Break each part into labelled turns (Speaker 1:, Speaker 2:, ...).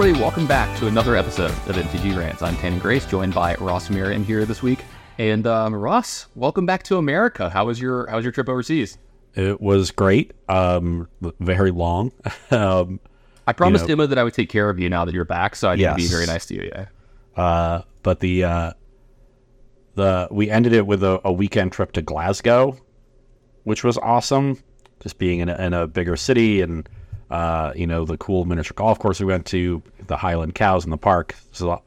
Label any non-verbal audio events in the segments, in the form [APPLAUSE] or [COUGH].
Speaker 1: Everybody, welcome back to another episode of MTG Rants. I'm Tannon Grace, joined by Ross Merriam here this week. And um, Ross, welcome back to America. How was your How was your trip overseas?
Speaker 2: It was great. Um, very long. [LAUGHS] um,
Speaker 1: I promised
Speaker 2: know-
Speaker 1: Emma that I would take care of you now that you're back, so I need to be very nice to you. Yeah.
Speaker 2: uh, but the uh, the we ended it with a, a weekend trip to Glasgow, which was awesome. Just being in a, in a bigger city and uh, you know the cool miniature golf course we went to, the Highland Cows in the park. There's a lot,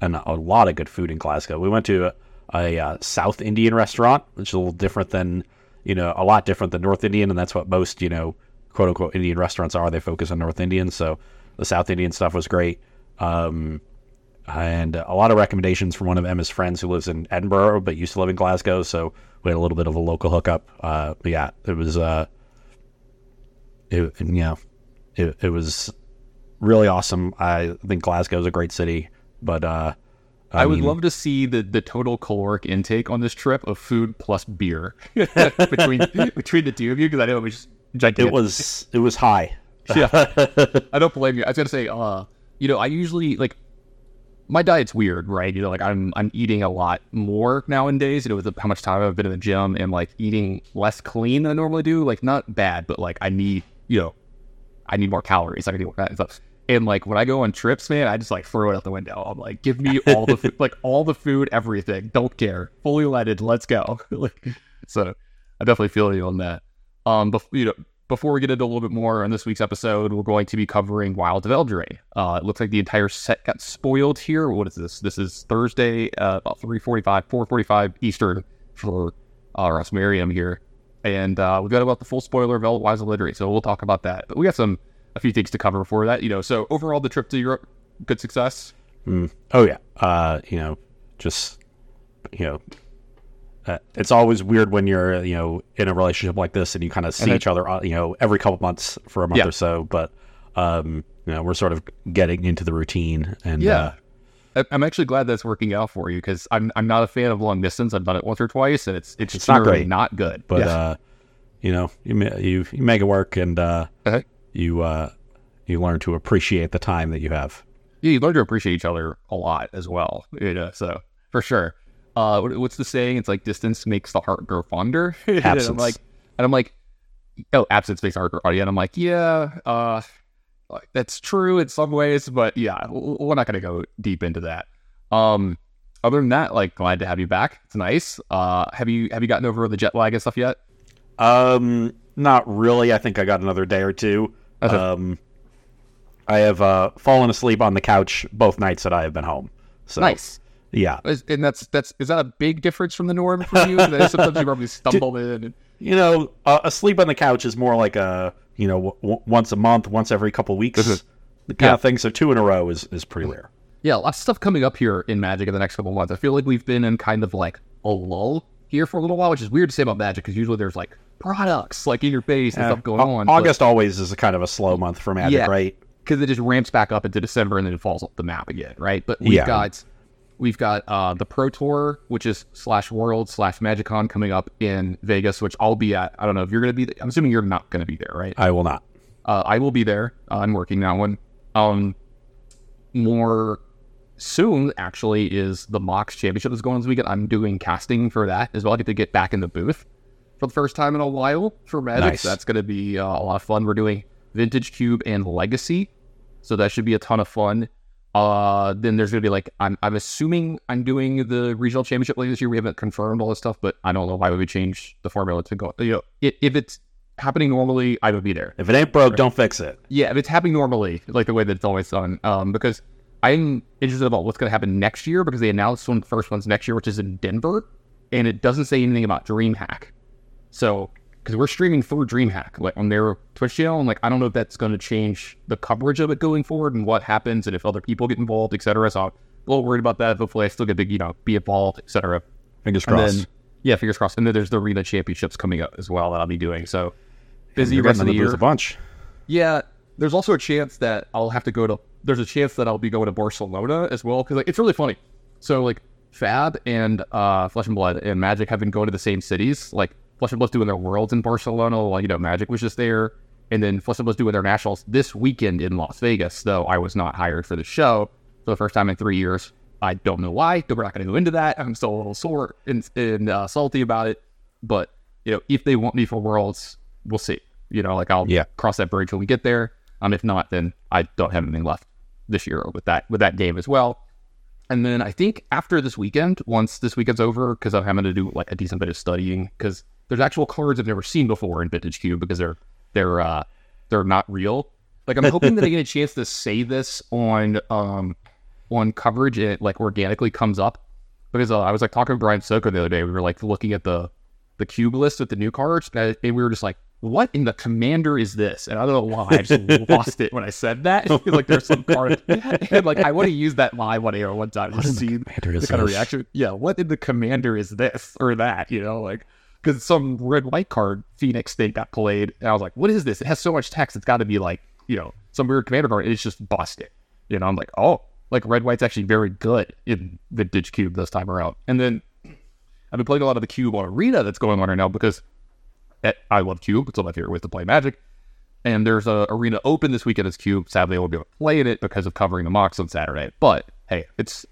Speaker 2: and a lot of good food in Glasgow. We went to a, a uh, South Indian restaurant, which is a little different than you know a lot different than North Indian, and that's what most you know quote unquote Indian restaurants are. They focus on North Indian, so the South Indian stuff was great. Um, and a lot of recommendations from one of Emma's friends who lives in Edinburgh but used to live in Glasgow. So we had a little bit of a local hookup. Uh, but yeah, it was, uh, it, yeah, it, it was really awesome. I think Glasgow is a great city, but uh,
Speaker 1: I, would
Speaker 2: mean,
Speaker 1: love to see the, the total caloric intake on this trip of food plus beer [LAUGHS] between [LAUGHS] between the two of you because I know it was just gigantic.
Speaker 2: it was it was high.
Speaker 1: yeah. [LAUGHS] I don't blame you. I was gonna say, uh, you know, I usually like my diet's weird, right? You know, like I'm I'm eating a lot more nowadays. You know, with the, how much time I've been in the gym and like eating less clean than I normally do. Like not bad, but like I need, you know, I need more calories. I need more fat and stuff. And like when I go on trips, man, I just like throw it out the window. I'm like, give me all the food, [LAUGHS] like all the food, everything. Don't care. Fully loaded. Let's go. [LAUGHS] like, so I definitely feel you on that. Um, you know, before we get into a little bit more on this week's episode, we're going to be covering Wilds of. Uh, it looks like the entire set got spoiled here. What is this? This is Thursday, uh, about 3.45, 4.45 Eastern for uh, Ross Merriam here. And uh, we've got about the full spoiler of Wilds of so we'll talk about that. But we got some a few things to cover before that. You know, so overall, the trip to Europe, good success.
Speaker 2: Mm. Oh yeah, uh, you know, just you know, uh, it's always weird when you're you know in a relationship like this and you kind of see
Speaker 1: it-
Speaker 2: each other uh, you know every couple months for a month
Speaker 1: Yeah.
Speaker 2: or so. But um, you know, we're sort of getting into the routine and
Speaker 1: Yeah. I'm actually glad that's working out for you because I'm I'm not a fan of long distance. I've done it once or twice, and it's it's,
Speaker 2: It's not great.
Speaker 1: not good.
Speaker 2: but
Speaker 1: Yeah.
Speaker 2: uh, you know, you you you make it work and uh,
Speaker 1: Uh-huh.
Speaker 2: you uh, you learn to appreciate the time that you have.
Speaker 1: yeah, you learn to appreciate each other a lot as well. You know, so for sure. Uh, what, what's the saying? It's like distance makes the heart grow fonder. [LAUGHS] and I'm
Speaker 2: Absence.
Speaker 1: like, and I'm like, oh, absence makes the heart grow fonder. And I'm like, yeah, uh, like, that's true in some ways, but yeah, we're not gonna go deep into that. Um, other than that, like, glad to have you back. It's nice. Uh, have you have you gotten over the jet lag and stuff yet?
Speaker 2: Um, not really. I think I got another day or two.
Speaker 1: Okay.
Speaker 2: Um, I have uh, fallen asleep on the couch both nights that I have been home. So
Speaker 1: Nice.
Speaker 2: yeah,
Speaker 1: Is- And that's that's is that a big difference from the norm for you? Sometimes you probably [LAUGHS] stumble in. And,
Speaker 2: you know, uh, asleep on the couch is more like a you know w- w- once a month, once every couple weeks, the kind
Speaker 1: Yeah.
Speaker 2: of thing. So two in a row is is pretty rare.
Speaker 1: yeah, lots of stuff coming up here in Magic in the next couple of months. I feel like we've been in kind of like a lull here for a little while, which is weird to say about Magic because usually there's like products like in your face and
Speaker 2: Uh,
Speaker 1: stuff going
Speaker 2: Au-
Speaker 1: on.
Speaker 2: August always is a kind of a slow month for Magic,
Speaker 1: Yeah.
Speaker 2: right?
Speaker 1: because it just ramps back up into December and then it falls off the map again, right? But we've
Speaker 2: Yeah.
Speaker 1: got we've got uh, the Pro Tour, which is slash World slash MagicCon coming up in Vegas, which I'll be at. I don't know if you're going to be. There. I'm assuming you're not going to be there, right?
Speaker 2: I will not.
Speaker 1: Uh, I will be there. Uh, I'm working that one. Um, more soon, actually, is the Mox Championship that's going on this weekend. I'm doing casting for that as well. I get to get back in the booth for the first time in a while for Magic.
Speaker 2: Nice.
Speaker 1: So that's going to be uh, a lot of fun. We're doing Vintage Cube and Legacy, so that should be a ton of fun. Uh, then there's going to be like I'm I'm assuming I'm doing the regional championship later this year. We haven't confirmed all this stuff, but I don't know why would we change the formula to go. You know, if, if it's happening normally, I would be there.
Speaker 2: If it ain't broke, don't fix it.
Speaker 1: Yeah, if it's happening normally, like the way that it's always done. Um, because I'm interested about what's going to happen next year because they announced one of the first ones next year, which is in Denver, and it doesn't say anything about DreamHack. So, because we're streaming through DreamHack, like on their Twitch channel, and like I don't know if that's going to change the coverage of it going forward and what happens and if other people get involved, etc. So I'm a little worried about that. Hopefully, I still get to you know be involved, etc.
Speaker 2: Fingers
Speaker 1: And
Speaker 2: crossed.
Speaker 1: then yeah, fingers crossed. And then there's the arena championships coming up as well that I'll be doing. So busy rest of the year.
Speaker 2: a bunch.
Speaker 1: Yeah, there's also a chance that I'll have to go to. There's a chance that I'll be going to Barcelona as well because like it's really funny. So like Fab and uh, Flesh and Blood and Magic have been going to the same cities. Like Flesh doing their worlds in Barcelona. While you know Magic was just there, And then was doing their nationals this weekend in Las Vegas, though I was not hired for the show for the first time in three years. I don't know why. We're not going to go into that. I'm still a little sore and, and uh, salty about it. But you know, if they want me for Worlds, we'll see. You know, like I'll
Speaker 2: Yeah.
Speaker 1: cross that bridge when we get there. Um, if not, then I don't have anything left this year with that with that game as well. And then I think after this weekend, once this weekend's over, because I'm having to do like a decent bit of studying, because there's actual cards I've never seen before in Vintage Cube because they're they're uh they're not real. Like I'm hoping that I get a chance to say this on um on coverage and it like organically comes up because uh, I was like talking to Brian Soko the other day. We were like looking at the the cube list with the new cards, and, I- and we were just like, "What in the commander is this?" And I don't know why I just [LAUGHS] lost it when I said that. [LAUGHS] Like there's some card, [LAUGHS] and like I want to use that live on air one time
Speaker 2: in the
Speaker 1: see the
Speaker 2: is
Speaker 1: kind of reaction. Yeah, what in the commander is this or that? You know, like because some red white card Phoenix thing got played, and I was like, "What is this? It has so much text. It's got to be like you know some weird commander card. It's just busted." You know, I'm like, "Oh." Like red white's actually very good in vintage cube this time around, and then I've been playing a lot of the Cube on Arena that's going on right now because eh, I love Cube. It's one of my favorite ways to play Magic. And there's a Arena Open this weekend as Cube. Sadly, I won't be able to play in it because of covering the Mox on Saturday. But hey, it's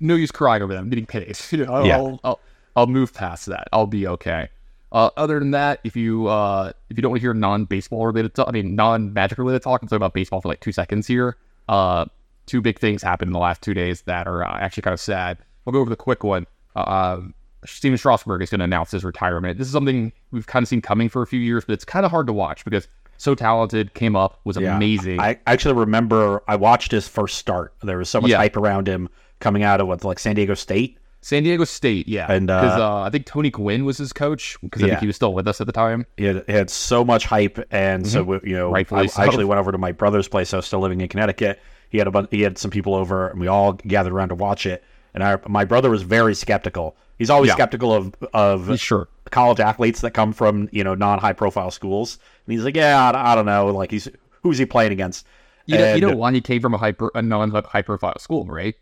Speaker 1: no use crying over them. I'm getting paid. [LAUGHS] You know, I'll,
Speaker 2: Yeah.
Speaker 1: I'll, I'll, I'll move past that. I'll be okay. Uh, other than that, if you uh, if you don't want to hear non-baseball related talk, I mean non-magic related talk, I'm talking about baseball for like two seconds here. Uh, two big things happened in the last two days that are uh, actually kind of sad. We'll go over the quick one. Uh, Stephen Strasburg is going to announce his retirement. This is something we've kind of seen coming for a few years, but it's kind of hard to watch because so talented, came up, was
Speaker 2: Yeah.
Speaker 1: amazing.
Speaker 2: I actually remember I watched his first start. There was so much
Speaker 1: Yeah.
Speaker 2: hype around him coming out of what like San Diego State.
Speaker 1: San Diego State, yeah,
Speaker 2: And, uh,
Speaker 1: because uh, I think Tony Gwynn was his coach because I
Speaker 2: Yeah.
Speaker 1: think he was still with us at the time.
Speaker 2: He had, he had so much hype, and so we- you know,
Speaker 1: Mm-hmm. Rightfully
Speaker 2: I,
Speaker 1: so.
Speaker 2: I actually went over to my brother's place. I was still living in Connecticut. He had a bunch, he had some people over, and we all gathered around to watch it. And I, my brother was very skeptical. He's always
Speaker 1: Yeah.
Speaker 2: skeptical of of
Speaker 1: Sure.
Speaker 2: college athletes that come from you know non high profile schools. And he's like, yeah, I, I don't know, like he's who's he playing against?
Speaker 1: You know, you know why he came from a hyper a non high profile school, right?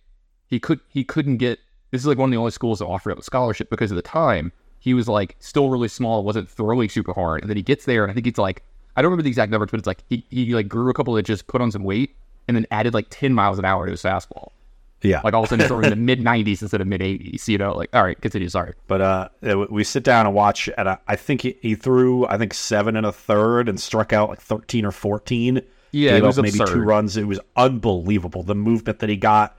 Speaker 1: He could he couldn't get this is like one of the only schools that offered up a scholarship because at the time he was like still really small, wasn't throwing super hard, and then he gets there and I think it's like I don't remember the exact numbers, but it's like he, he like grew a couple inches, put on some weight, and then added like ten miles an hour to his fastball.
Speaker 2: yeah,
Speaker 1: Like all of a sudden he's throwing in the [LAUGHS] mid nineties instead of mid eighties. You know, like all right, continue. Sorry.
Speaker 2: But uh, we sit down and watch, and I, I think he, he threw I think seven and a third and struck out like thirteen or fourteen.
Speaker 1: Yeah,
Speaker 2: Gave
Speaker 1: it was
Speaker 2: maybe
Speaker 1: absurd.
Speaker 2: two runs. It was unbelievable. The movement that he got,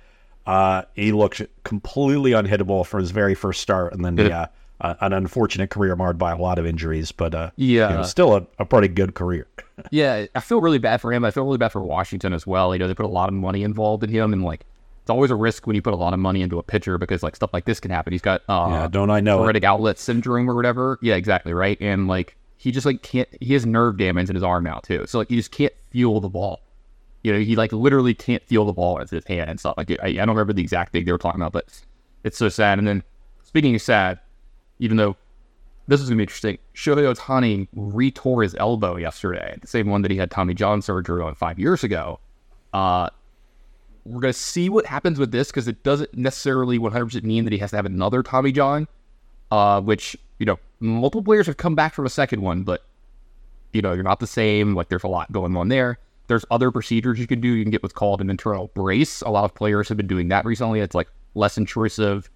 Speaker 2: uh, he looked completely unhittable for his very first start, and then yeah, uh, an unfortunate career marred by a lot of injuries. But uh,
Speaker 1: Yeah.
Speaker 2: you know, still a, a pretty good career. [LAUGHS]
Speaker 1: Yeah, I feel really bad for him. I feel really bad for Washington as well. You know, they put a lot of money involved in him, and like it's always a risk when you put a lot of money into a pitcher because like stuff like this can happen. He's got uh,
Speaker 2: Yeah, don't I know it?
Speaker 1: thoracic outlet syndrome or whatever. Yeah, exactly right. And like he just like can't. He has nerve damage in his arm now too. So like he just can't feel the ball. You know, he like literally can't feel the ball with his hand and stuff. Like I, I don't remember the exact thing they were talking about, but it's so sad. And then speaking of sad, even though this is gonna be interesting. Shohei Ohtani retore his elbow yesterday, the same one that he had Tommy John surgery on five years ago. Uh, we're gonna see what happens with this because it doesn't necessarily 100% mean that he has to have another Tommy John. Uh, which you know, multiple players have come back from a second one, but you know, you're not the same. Like there's a lot going on there. There's other procedures you can do. You can get what's called an internal brace. A lot of players have been doing that recently. It's like less intrusive.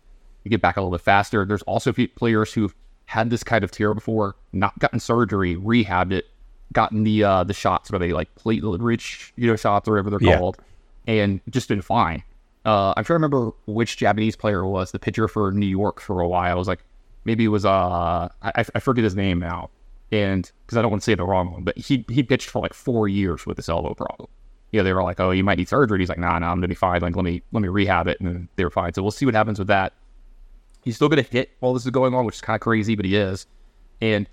Speaker 1: You get back a little bit faster. There's also players who've had this kind of tear before, not gotten surgery, rehabbed it, gotten the uh, the shots where they like platelet rich, you know, shots or whatever they're
Speaker 2: Yeah.
Speaker 1: called, and just been fine. Uh, I'm trying to remember which Japanese player was, the pitcher for New York for a while. It was like maybe it was uh I, I forget his name now, and because I don't want to say the wrong one, but he he pitched for like four years with this elbow problem. Yeah, they were like, "Oh, you might need surgery." He's like, "Nah, nah, I'm gonna be fine. Like, let me let me rehab it," and they were fine. So we'll see what happens with that. He's still gonna hit while this is going on, which is kind of crazy, but he is. And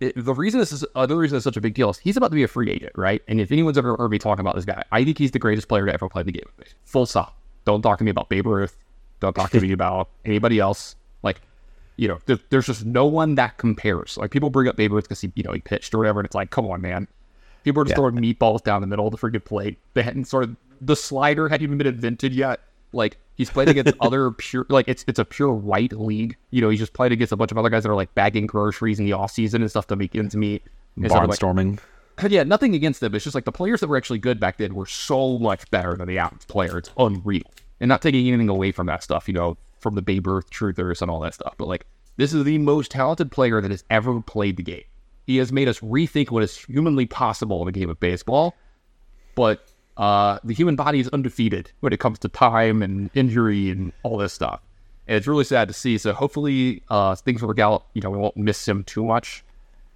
Speaker 1: it, the reason this is another reason it's such a big deal is he's about to be a free agent, right? And if anyone's ever heard me talking about this guy, I think he's the greatest player to ever play the game. Full stop. Don't talk to me about Babe Ruth. Don't talk to me [LAUGHS] about anybody else. You know, there, there's just no one that compares. Like people bring up Babe Ruth because he, you know, he pitched or whatever, and it's like, come on, man. People are just throwing meatballs down the middle of the freaking plate. They hadn't sort of the slider hadn't even been invented yet. Like he's played against [LAUGHS] other pure, like it's it's a pure white league. You know, he's just played against a bunch of other guys that are like bagging groceries in the off season and stuff to make ends meet. Stuff like-
Speaker 2: Barnstorming. [CLEARS THROAT]
Speaker 1: yeah, nothing against them. It's just like the players that were actually good back then were so much better than the average player. It's unreal. And not taking anything away from that stuff, you know, from the Babe Ruth truthers and all that stuff. But like, this is the most talented player that has ever played the game. He has made us rethink what is humanly possible in a game of baseball. But uh, the human body is undefeated when it comes to time and injury and all this stuff. And it's really sad to see. So hopefully uh, things will work out. You know, we won't miss him too much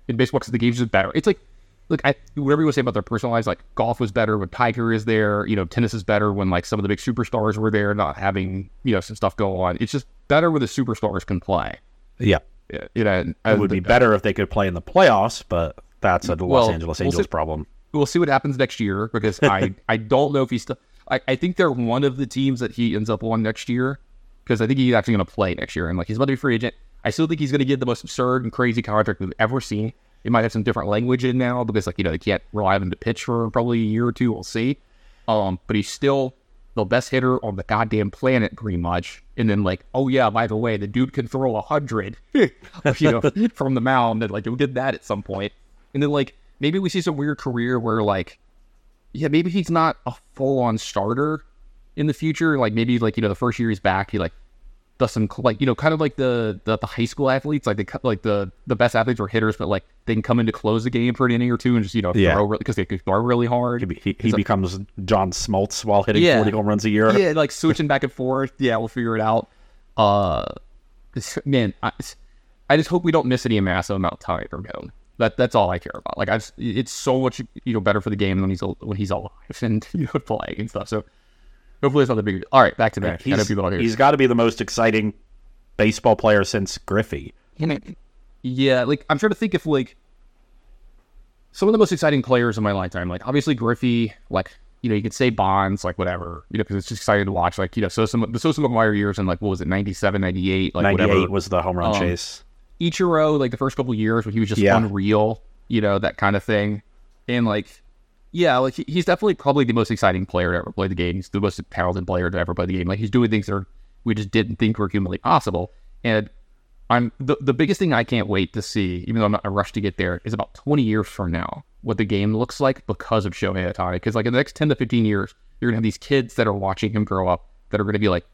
Speaker 1: in baseball because the game's just better. It's like, look, I, whatever you want to say about their personal lives, like golf was better when Tiger is there. You know, tennis is better when like some of the big superstars were there, not having you know some stuff go on. It's just better when the superstars can play.
Speaker 2: Yeah,
Speaker 1: Yeah, you know,
Speaker 2: it would be uh, better if they could play in the playoffs, but that's a Los
Speaker 1: Well,
Speaker 2: Angeles
Speaker 1: we'll
Speaker 2: Angels
Speaker 1: see-
Speaker 2: problem.
Speaker 1: we'll see what happens next year because I, [LAUGHS] I don't know if he's still. I, I think they're one of the teams that he ends up on next year because I think he's actually going to play next year and like he's about to be free agent. I still think he's going to get the most absurd and crazy contract we've ever seen. It might have some different language in now because like you know they can't rely on him to pitch for probably a year or two. We'll see. Um, but he's still the best hitter on the goddamn planet, pretty much. And then like, oh yeah, by the way, the dude can throw a hundred, [LAUGHS] you know, [LAUGHS] from the mound, and like you'll get that at some point. And then like maybe we see some weird career where like, yeah, maybe he's not a full on starter in the future. Like maybe like you know the first year he's back, he like some like you know kind of like the the, the high school athletes, like the like the the best athletes were hitters, but like they can come in to close the game for an inning or two and just you know
Speaker 2: Yeah.
Speaker 1: throw because they could throw really hard.
Speaker 2: He, he, he becomes John Smoltz while hitting
Speaker 1: Yeah.
Speaker 2: 40 home runs a year.
Speaker 1: yeah, like switching back and forth. Yeah, we'll figure it out. Uh, man, I, I just hope we don't miss any massive amount of time from him. That that's all I care about. Like I, just, it's so much you know better for the game when he's when he's alive [LAUGHS] and you know playing and stuff. So hopefully it's not the big. All right, back to back.
Speaker 2: He's,
Speaker 1: people don't hear.
Speaker 2: he's got to be the most exciting baseball player since Griffey.
Speaker 1: Yeah, like I'm trying to think if like some of the most exciting players in my lifetime, like obviously Griffey, like you know you could say Bonds, like whatever, you know, because it's just exciting to watch. Like you know, Sosa, the Sosa McGwire years and like what was it, 97, 98, like
Speaker 2: 98
Speaker 1: whatever.
Speaker 2: was the home run
Speaker 1: Um,
Speaker 2: chase.
Speaker 1: Ichiro, like the first couple years when he was just
Speaker 2: Yeah.
Speaker 1: unreal, you know, that kind of thing. And like, yeah, like he's definitely probably the most exciting player to ever play the game. He's the most talented player to ever play the game. Like he's doing things that are, we just didn't think were humanly possible. And I'm the, the biggest thing I can't wait to see, even though I'm not in a rush to get there, is about 20 years from now what the game looks like because of Shohei Ohtani. Because like in the next 10 to 15 years, you're gonna have these kids that are watching him grow up that are gonna be like,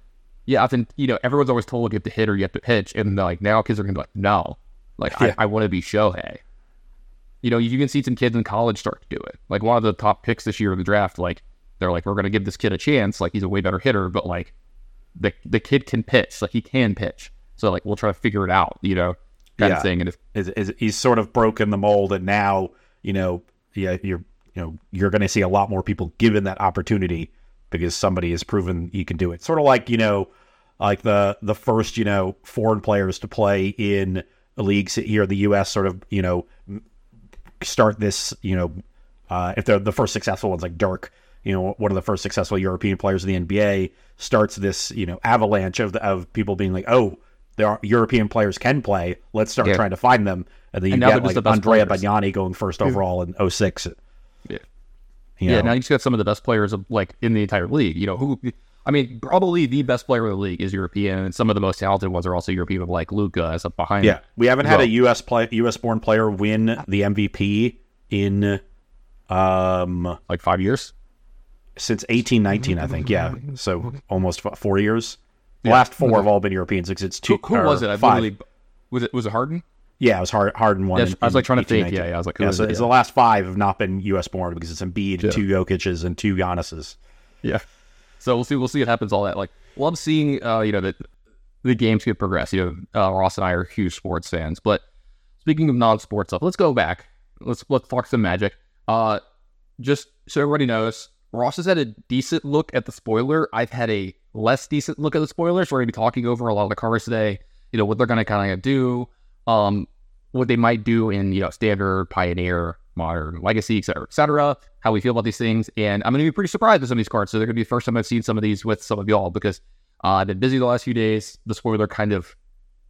Speaker 1: yeah, I've been, you know, everyone's always told you have to hit or you have to pitch, and like now kids are gonna be like, no, like
Speaker 2: Yeah.
Speaker 1: I, I want to be Shohei. You know, you can see some kids in college start to do it. Like one of the top picks this year in the draft, like they're like, we're gonna give this kid a chance. Like he's a way better hitter, but like the the kid can pitch, like he can pitch. So like we'll try to figure it out, you know, kind
Speaker 2: Yeah.
Speaker 1: of thing. And if
Speaker 2: Is, is he's sort of broken the mold, and now you know, yeah, you're you know you're going to see a lot more people given that opportunity because somebody has proven you can do it. Sort of like you know, like the the first you know foreign players to play in leagues here in the U.S. Sort of you know start this you know uh, if they're the first successful ones like Dirk, you know, one of the first successful European players in the NBA, starts this you know avalanche of of people being like, oh, there are European players can play. Let's start
Speaker 1: Yeah.
Speaker 2: trying to find them, and then you
Speaker 1: And now
Speaker 2: get like
Speaker 1: the
Speaker 2: Andrea
Speaker 1: players.
Speaker 2: Bargnani going first overall in 06.
Speaker 1: Yeah.
Speaker 2: You
Speaker 1: yeah, now you just got some of the best players of like in the entire league. You know who. I mean, probably the best player in the league is European, and some of the most talented ones are also European, like Luka, as up behind.
Speaker 2: yeah, we haven't had
Speaker 1: Well-
Speaker 2: a U.S. play U.S. born player win the MVP in um
Speaker 1: like five years.
Speaker 2: since 1819, I think. Yeah, so almost f- four years. The
Speaker 1: Yeah.
Speaker 2: last four have all been Europeans because it's two.
Speaker 1: Who, who was it? I
Speaker 2: five.
Speaker 1: was it was it Harden?
Speaker 2: Yeah, it was hard. Harden one.
Speaker 1: Yeah,
Speaker 2: in-
Speaker 1: I was like trying to think.
Speaker 2: 1819.
Speaker 1: Yeah, yeah, I was like,
Speaker 2: yeah, so
Speaker 1: it?
Speaker 2: it's
Speaker 1: Yeah.
Speaker 2: the last five have not been U.S. born because it's Embiid,
Speaker 1: Yeah.
Speaker 2: two Jokic's, and two Giannis's.
Speaker 1: Yeah. So we'll see. We'll see what happens. All that. Like, love seeing. Uh, you know that the games get progress. You know, uh, Ross and I are huge sports fans. But speaking of non-sports stuff, let's go back. Let's let's talk some Magic. Uh, just so everybody knows, Ross has had a decent look at the spoiler. I've had a less decent look at the spoilers. We're going to be talking over a lot of the cards today. You know what they're going to kind of do. Um, what they might do in you know standard, pioneer, modern, legacy, et cetera, et cetera. How we feel about these things, and I'm going to be pretty surprised with some of these cards. So they're going to be the first time I've seen some of these with some of y'all because uh, I've been busy the last few days. The spoiler kind of,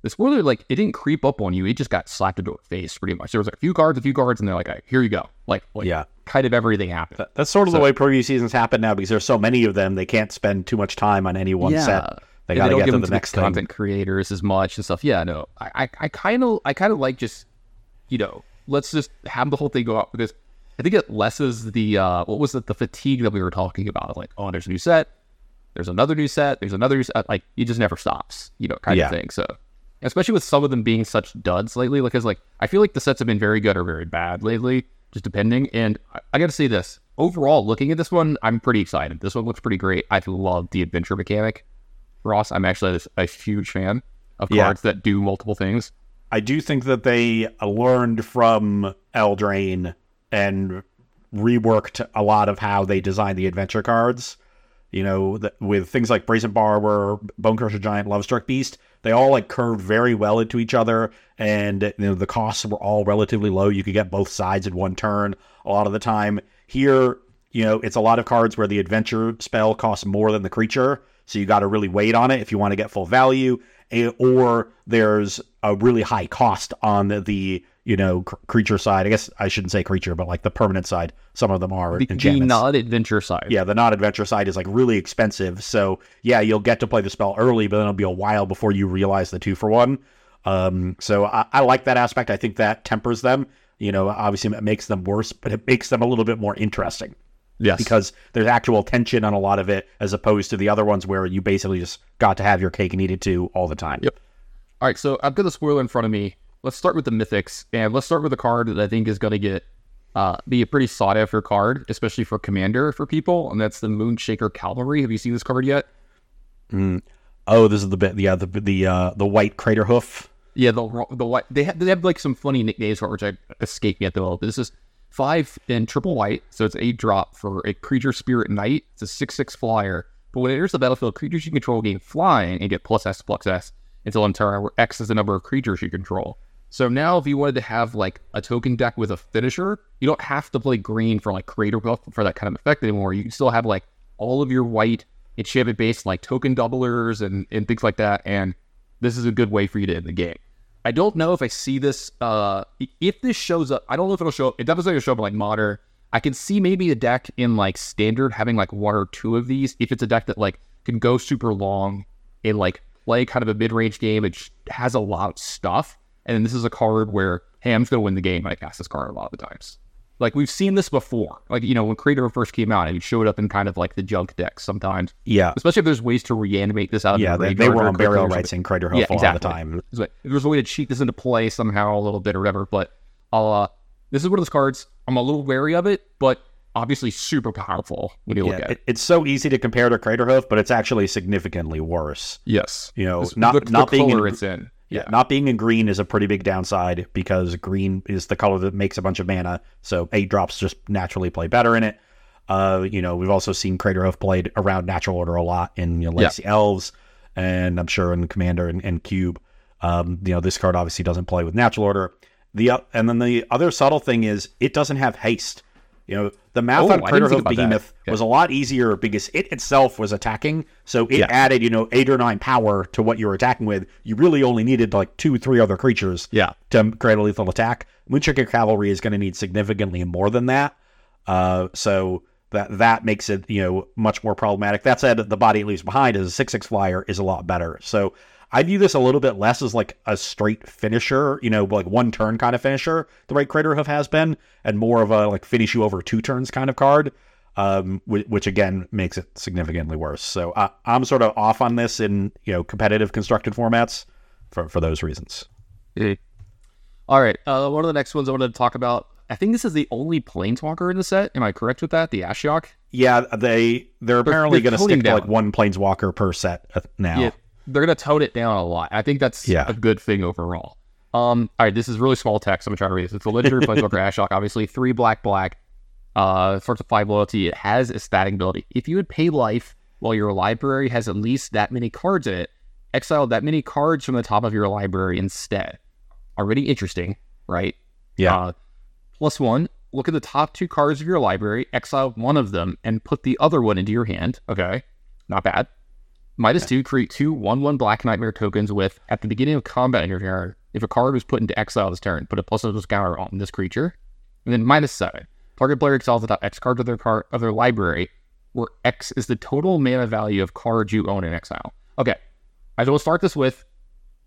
Speaker 1: the spoiler like it didn't creep up on you. It just got slapped into your face pretty much. There was like a few cards, a few cards, and they're like, "All right, here you go. Like, like
Speaker 2: Yeah.
Speaker 1: kind of everything happened.
Speaker 2: That- That's sort of
Speaker 1: So-
Speaker 2: the way preview seasons happen now because there's so many of them. They can't spend too much time on any one set. They got to
Speaker 1: don't
Speaker 2: get
Speaker 1: give
Speaker 2: to
Speaker 1: them
Speaker 2: the next thing.
Speaker 1: content creators as much and stuff. Yeah, no, I, I, I kind of, I kind of like just, you know, let's just have the whole thing go out because I think it lessens the uh, what was it the fatigue that we were talking about. Like, oh, there's a new set, there's another new set, there's another new set. Like, it just never stops, you know, kind
Speaker 2: Yeah.
Speaker 1: of thing. So, especially with some of them being such duds lately, because like I feel like the sets have been very good or very bad lately, just depending. And I, I got to say this overall, looking at this one, I'm pretty excited. This one looks pretty great. I love the adventure mechanic. Ross, I'm actually a, a huge fan of
Speaker 2: Yeah.
Speaker 1: cards that do multiple things.
Speaker 2: I do think that they learned from Eldraine and reworked a lot of how they design the adventure cards. You know, th- with things like Brazen Borrower, Bone Crusher Giant, Lovestruck Beast, they all like curved very well into each other, and you know the costs were all relatively low. You could get both sides in one turn a lot of the time. Here, you know, it's a lot of cards where the adventure spell costs more than the creature, so you got to really wait on it if you want to get full value. Or there's a really high cost on the, the you know cr- creature side. I guess I shouldn't say creature, but like the permanent side. Some of them are
Speaker 1: The, the non adventure side.
Speaker 2: Yeah, the non adventure side is like really expensive. So yeah, you'll get to play the spell early, but then it'll be a while before you realize the two for one. Um, so I, I like that aspect. I think that tempers them. You know, obviously it makes them worse, but it makes them a little bit more interesting
Speaker 1: Yes.
Speaker 2: because there's actual tension on a lot of it, as opposed to the other ones where you basically just got to have your cake and eat it too all the time.
Speaker 1: Yep. All right, so I've got the spoiler in front of me. Let's start with the mythics, and let's start with a card that I think is going to get uh, be a pretty sought after card, especially for commander for people, and that's the Moonshaker Cavalry. Have you seen this card yet?
Speaker 2: Oh, this is the bit. Yeah, the the uh, the white Craterhoof.
Speaker 1: Yeah, the the white they have they have like some funny nicknames for it, which I escaped me at the moment. But this is five in triple white, so it's eight drop for a creature spirit knight. It's a six six flyer. But when it enters the battlefield, creatures you control gain flying and get plus S plus S until in turn where X is the number of creatures you control. So now if you wanted to have like a token deck with a finisher, you don't have to play green for like Craterhoof for that kind of effect anymore. You can still have like all of your white enchantment based like token doublers and, and things like that. And this is a good way for you to end the game. I don't know if I see this. Uh, if this shows up, I don't know if it'll show up. It definitely will show up in like modern. I can see maybe a deck in like standard having like one or two of these. If it's a deck that like can go super long and like play kind of a mid range game, it has a lot of stuff. And then this is a card where, hey, I'm just gonna win the game. I cast this card a lot of the times. Like we've seen this before. Like you know when Creator first came out, it showed up in kind of like the junk decks sometimes.
Speaker 2: Yeah,
Speaker 1: Especially if there's ways to reanimate this out of
Speaker 2: yeah.
Speaker 1: the
Speaker 2: They, they were on Burial Rites in Craterhoof
Speaker 1: Yeah,
Speaker 2: all the time.
Speaker 1: It's there's a way to cheat this into play somehow a little bit or whatever, but I'll, uh, this is one of those cards I'm a little wary of it, but obviously super powerful when you look at it.
Speaker 2: it, it's so easy to compare to Craterhoof, but it's actually significantly worse.
Speaker 1: Yes,
Speaker 2: You know,
Speaker 1: This-
Speaker 2: not
Speaker 1: the,
Speaker 2: not
Speaker 1: the
Speaker 2: being
Speaker 1: color
Speaker 2: in,
Speaker 1: it's in.
Speaker 2: Yeah, not being in green is a pretty big downside because green is the color that makes a bunch of mana. So eight drops just naturally play better in it. Uh, you know, we've also seen Craterhoof played around natural order a lot in you know, Legacy Elves, and I'm sure in Commander and, and Cube. Um, you know, this card obviously doesn't play with natural order. The uh, and then the other subtle thing is it doesn't have haste. You know, the math
Speaker 1: Oh,
Speaker 2: on
Speaker 1: Craterhoof.
Speaker 2: Behemoth
Speaker 1: Okay.
Speaker 2: was a lot easier because it itself was attacking. So it
Speaker 1: Yeah.
Speaker 2: added, you know, eight or nine power to what you were attacking with. You really only needed like two, three other creatures
Speaker 1: Yeah.
Speaker 2: to create a lethal attack. Moonshaker Cavalry is going to need significantly more than that. Uh, so that that makes it you know much more problematic. That said, the body it leaves behind as a six six flyer is a lot better. So I view this a little bit less as like a straight finisher, you know, like one turn kind of finisher. The right Craterhoof has been, and more of a like finish you over two turns kind of card. Um, which, which again makes it significantly worse. So I, I'm sort of off on this in you know competitive constructed formats for for those reasons.
Speaker 1: Eh. All right. Uh, one of the next ones I wanted to talk about. I think this is the only planeswalker in the set. Am I correct with that? The Ashiok.
Speaker 2: Yeah, they they're apparently
Speaker 1: they're
Speaker 2: going to stick to like
Speaker 1: down.
Speaker 2: one planeswalker per set uh, now.
Speaker 1: Yeah, they're gonna tone it down a lot. I think that's
Speaker 2: Yeah.
Speaker 1: a good thing overall. Um, all right, this is really small text. I'm gonna try to read this. It's a legendary [LAUGHS] planeswalker Ashiok, obviously three black black. Uh, sorts of five loyalty. It has a static ability. If you would pay life while your library has at least that many cards in it, exile that many cards from the top of your library instead. Already interesting, right?
Speaker 2: Yeah.
Speaker 1: Uh, plus one. Look at the top two cards of your library, exile one of them, and put the other one into your hand. Okay, not bad. Minus two, create two one one black nightmare tokens with at the beginning of combat in your turn. If a card was put into exile this turn, put a plus one counter on this creature. And then minus seven. Target player exiles the top X card of their card of their library, where X is the total mana value of cards you own in exile. Okay. I will start this with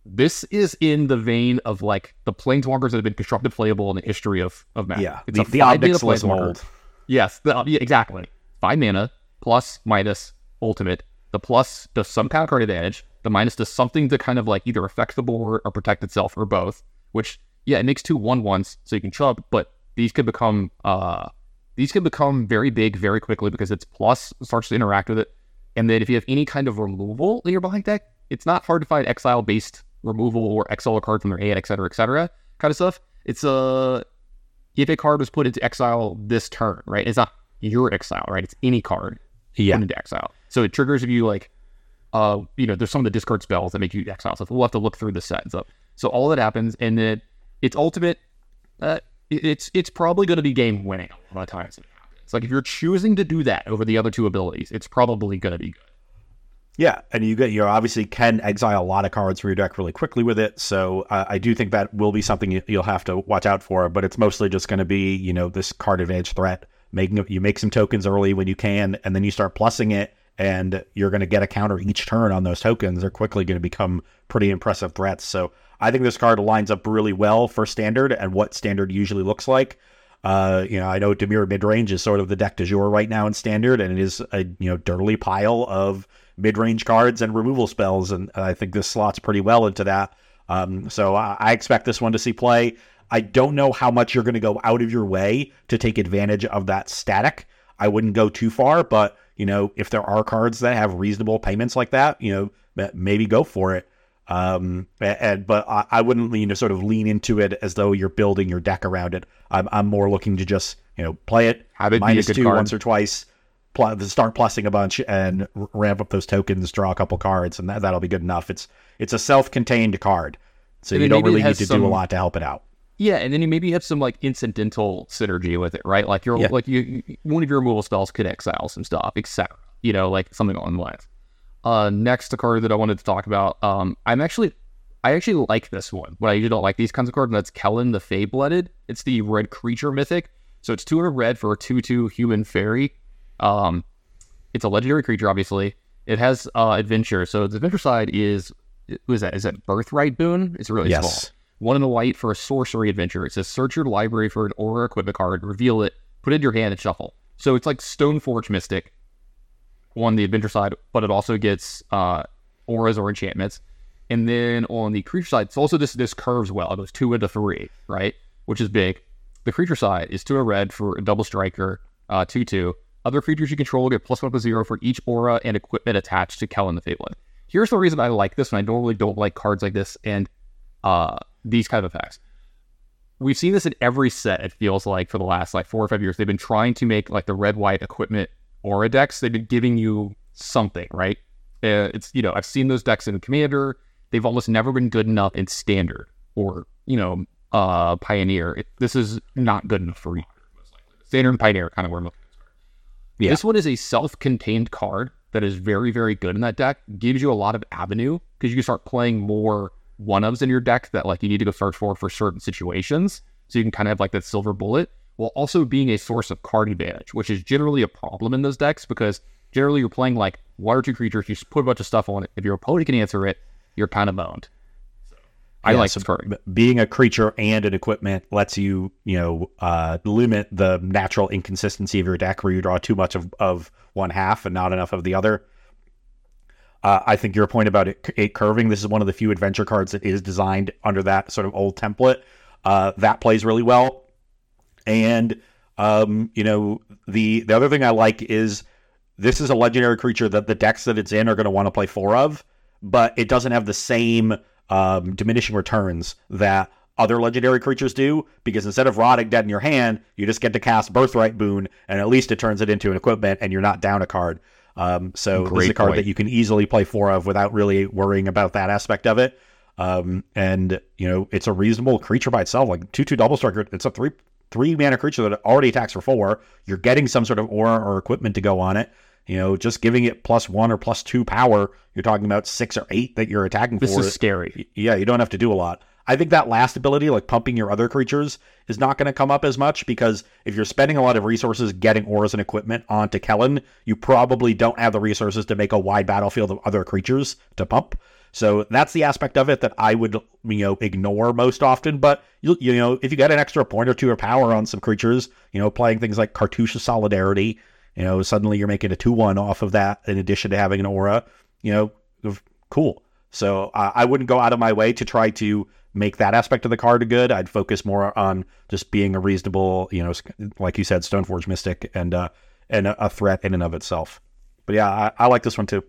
Speaker 1: This is in the vein of like the planeswalkers that have been constructed playable in the history of of Magic.
Speaker 2: Yeah,
Speaker 1: it's
Speaker 2: the,
Speaker 1: a
Speaker 2: the
Speaker 1: five mana planeswalker.
Speaker 2: mold.
Speaker 1: Yes, the, yeah, exactly. Five mana plus minus ultimate. The plus does some kind of card advantage. The minus does something to kind of like either affect the board or protect itself or both. Which yeah, it makes two one ones so you can chub, but these could become uh these can become very big very quickly because its plus starts to interact with it. And then if you have any kind of removal in your behind deck, it's not hard to find exile based removal or exile a card from their hand, et cetera, et cetera, kind of stuff. It's uh if a card was put into exile this turn, right? It's not your exile, right? It's any card
Speaker 2: Yeah,
Speaker 1: put into exile. So it triggers if you like, uh, you know, there's some of the discard spells that make you exile stuff. We'll have to look through the set and stuff. So all that happens, and then it's ultimate. Uh, it- it's it's probably going to be game winning a lot of times. It's like if you're choosing to do that over the other two abilities, it's probably going to be good.
Speaker 2: Yeah, and you get you obviously can exile a lot of cards from your deck really quickly with it. So uh, I do think that will be something you, you'll have to watch out for. But it's mostly just going to be you know this card advantage threat. Making you make some tokens early when you can, and then you start plussing it, and you're going to get a counter each turn on those tokens. They're quickly going to become pretty impressive threats. So I think this card lines up really well for standard and what standard usually looks like. Uh, you know, I know Dimir midrange is sort of the deck du jour right now in standard, and it is a you know dirty pile of mid-range cards and removal spells, and I think this slots pretty well into that. Um, so I, I expect this one to see play. I don't know how much you're going to go out of your way to take advantage of that static. I wouldn't go too far, but you know, if there are cards that have reasonable payments like that, you know, maybe go for it. Um, and but I, I wouldn't, you know, sort of lean into it as though you're building your deck around it. I'm, I'm more looking to just, you know, play it
Speaker 1: Have it be a good
Speaker 2: two
Speaker 1: card.
Speaker 2: once or twice, pl- start plussing a bunch and ramp up those tokens, draw a couple cards, and that, that'll be good enough. It's it's a self-contained card, so
Speaker 1: And
Speaker 2: you don't really need to do a lot to help it out.
Speaker 1: Yeah, and then you maybe have some like incidental synergy with it, right? Like you're
Speaker 2: Yeah.
Speaker 1: like you one of your removal spells could exile some stuff, etc. You know, like something on the lines. Uh, next, a card that I wanted to talk about. Um, I'm actually, I actually like this one, but I usually don't like these kinds of cards. And that's Kellan the Fae-Blooded. It's the red creature mythic, so it's two hundred red for a two-two human fairy. Um, it's a legendary creature, obviously. It has uh, adventure, so the adventure side is who is that? Is that birthright boon? It's really
Speaker 2: Yes.
Speaker 1: small. One in the white for a sorcery adventure. It says search your library for an aura equipment card, reveal it, put it in your hand, and shuffle. So it's like Stoneforge Mystic on the adventure side, but it also gets uh, auras or enchantments. And then on the creature side, it's also this this curves well. It goes two into three, right? Which is big. The creature side is two a red for a double striker, uh, two two. Other creatures you control get plus one plus zero for each aura and equipment attached to Kellan the Fablet. Here's the reason I like this, and I normally don't like cards like this and uh, these kind of effects. We've seen this in every set. It feels like for the last like four or five years, they've been trying to make like the red white equipment aura decks. They've been giving you something, right? Uh, it's you know I've seen those decks in Commander. They've almost never been good enough in Standard or you know uh, Pioneer. It, this is not good enough for you. Standard and Pioneer kind of where most
Speaker 2: Yeah.
Speaker 1: this one is a self-contained card that is very, very good in that deck. Gives you a lot of avenue because you can start playing more one-ofs in your deck that like you need to go search for for certain situations. So you can kind of have like that silver bullet, while also being a source of card advantage, which is generally a problem in those decks because generally you're playing like one or two creatures. You just put a bunch of stuff on it. If your opponent can answer it, you're kind of owned. I
Speaker 2: Yeah,
Speaker 1: like
Speaker 2: so being a creature and an equipment lets you, you know, uh, limit the natural inconsistency of your deck where you draw too much of, of one half and not enough of the other. Uh, I think your point about it, it curving, this is one of the few adventure cards that is designed under that sort of old template. Uh, that plays really well. And, um, you know, the, the other thing I like is this is a legendary creature that the decks that it's in are going to want to play four of, but it doesn't have the same um, diminishing returns that other legendary creatures do because instead of rotting dead in your hand, you just get to cast Birthright Boon, and at least it turns it into an equipment, and you're not down a card. Um, so this is a card
Speaker 1: point.
Speaker 2: that you can easily play four of without really worrying about that aspect of it. Um, and you know, it's a reasonable creature by itself, like two two double striker. It's a three three mana creature that already attacks for four. You're getting some sort of aura or equipment to go on it. You know, just giving it plus one or plus two power. You're talking about six or eight that you're attacking
Speaker 1: This
Speaker 2: for.
Speaker 1: is scary.
Speaker 2: yeah, you don't have to do a lot. I think that last ability, like pumping your other creatures, is not going to come up as much because if you're spending a lot of resources getting auras and equipment onto Kellan, you probably don't have the resources to make a wide battlefield of other creatures to pump. So that's the aspect of it that I would you know ignore most often. But you you know if you get an extra point or two of power on some creatures, you know playing things like Cartouche Solidarity, you know suddenly you're making a two one off of that in addition to having an aura. You know, cool. So uh, I wouldn't go out of my way to try to make that aspect of the card good. I'd focus more on just being a reasonable, you know, like you said, Stoneforge Mystic and uh, and a, threat in and of itself. But yeah, I, I like this one too.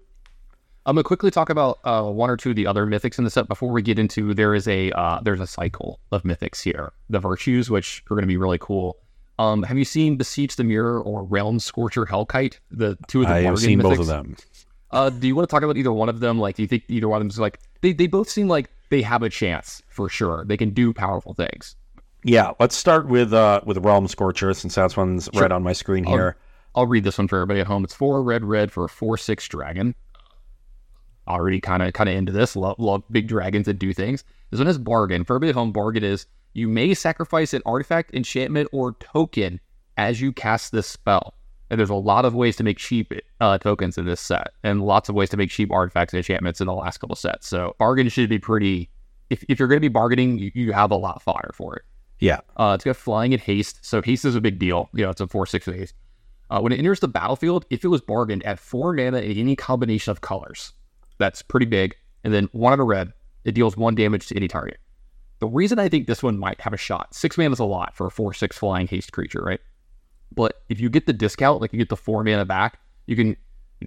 Speaker 1: I'm gonna quickly talk about uh, one or two of the other mythics in the set before we get into. There is a uh, there's a cycle of mythics here. The virtues, which are gonna be really cool. Um, have you seen Beseech the Mirror or Realm Scorcher Hellkite? The two of the
Speaker 2: I have seen mythics? both of them.
Speaker 1: Uh, do you want to talk about either one of them? Like, do you think either one of them is like they, they both seem like they have a chance for sure. They can do powerful things.
Speaker 2: Yeah, let's start with uh with Realm Scorcher since that's one's sure. right on my screen here.
Speaker 1: I'll, I'll read this one for everybody at home. It's four red red for a four six dragon already kind of kind of into this. Love, love big dragons that do things. This one is bargain. For everybody at home, bargain is you may sacrifice an artifact, enchantment, or token as you cast this spell. And there's a lot of ways to make cheap uh, tokens in this set, and lots of ways to make cheap artifacts and enchantments in the last couple sets. So bargain should be pretty. If, if you're going to be bargaining, you, you have a lot of fire for it.
Speaker 2: Yeah.
Speaker 1: Uh, it's got flying and haste. So haste is a big deal. You know, it's a four six haste. Uh, when it enters the battlefield, if it was bargained at four mana in any combination of colors, that's pretty big. And then one on a red, it deals one damage to any target. The reason I think this one might have a shot, six mana is a lot for a four six flying haste creature, right? But if you get the discount, like you get the four mana back, you can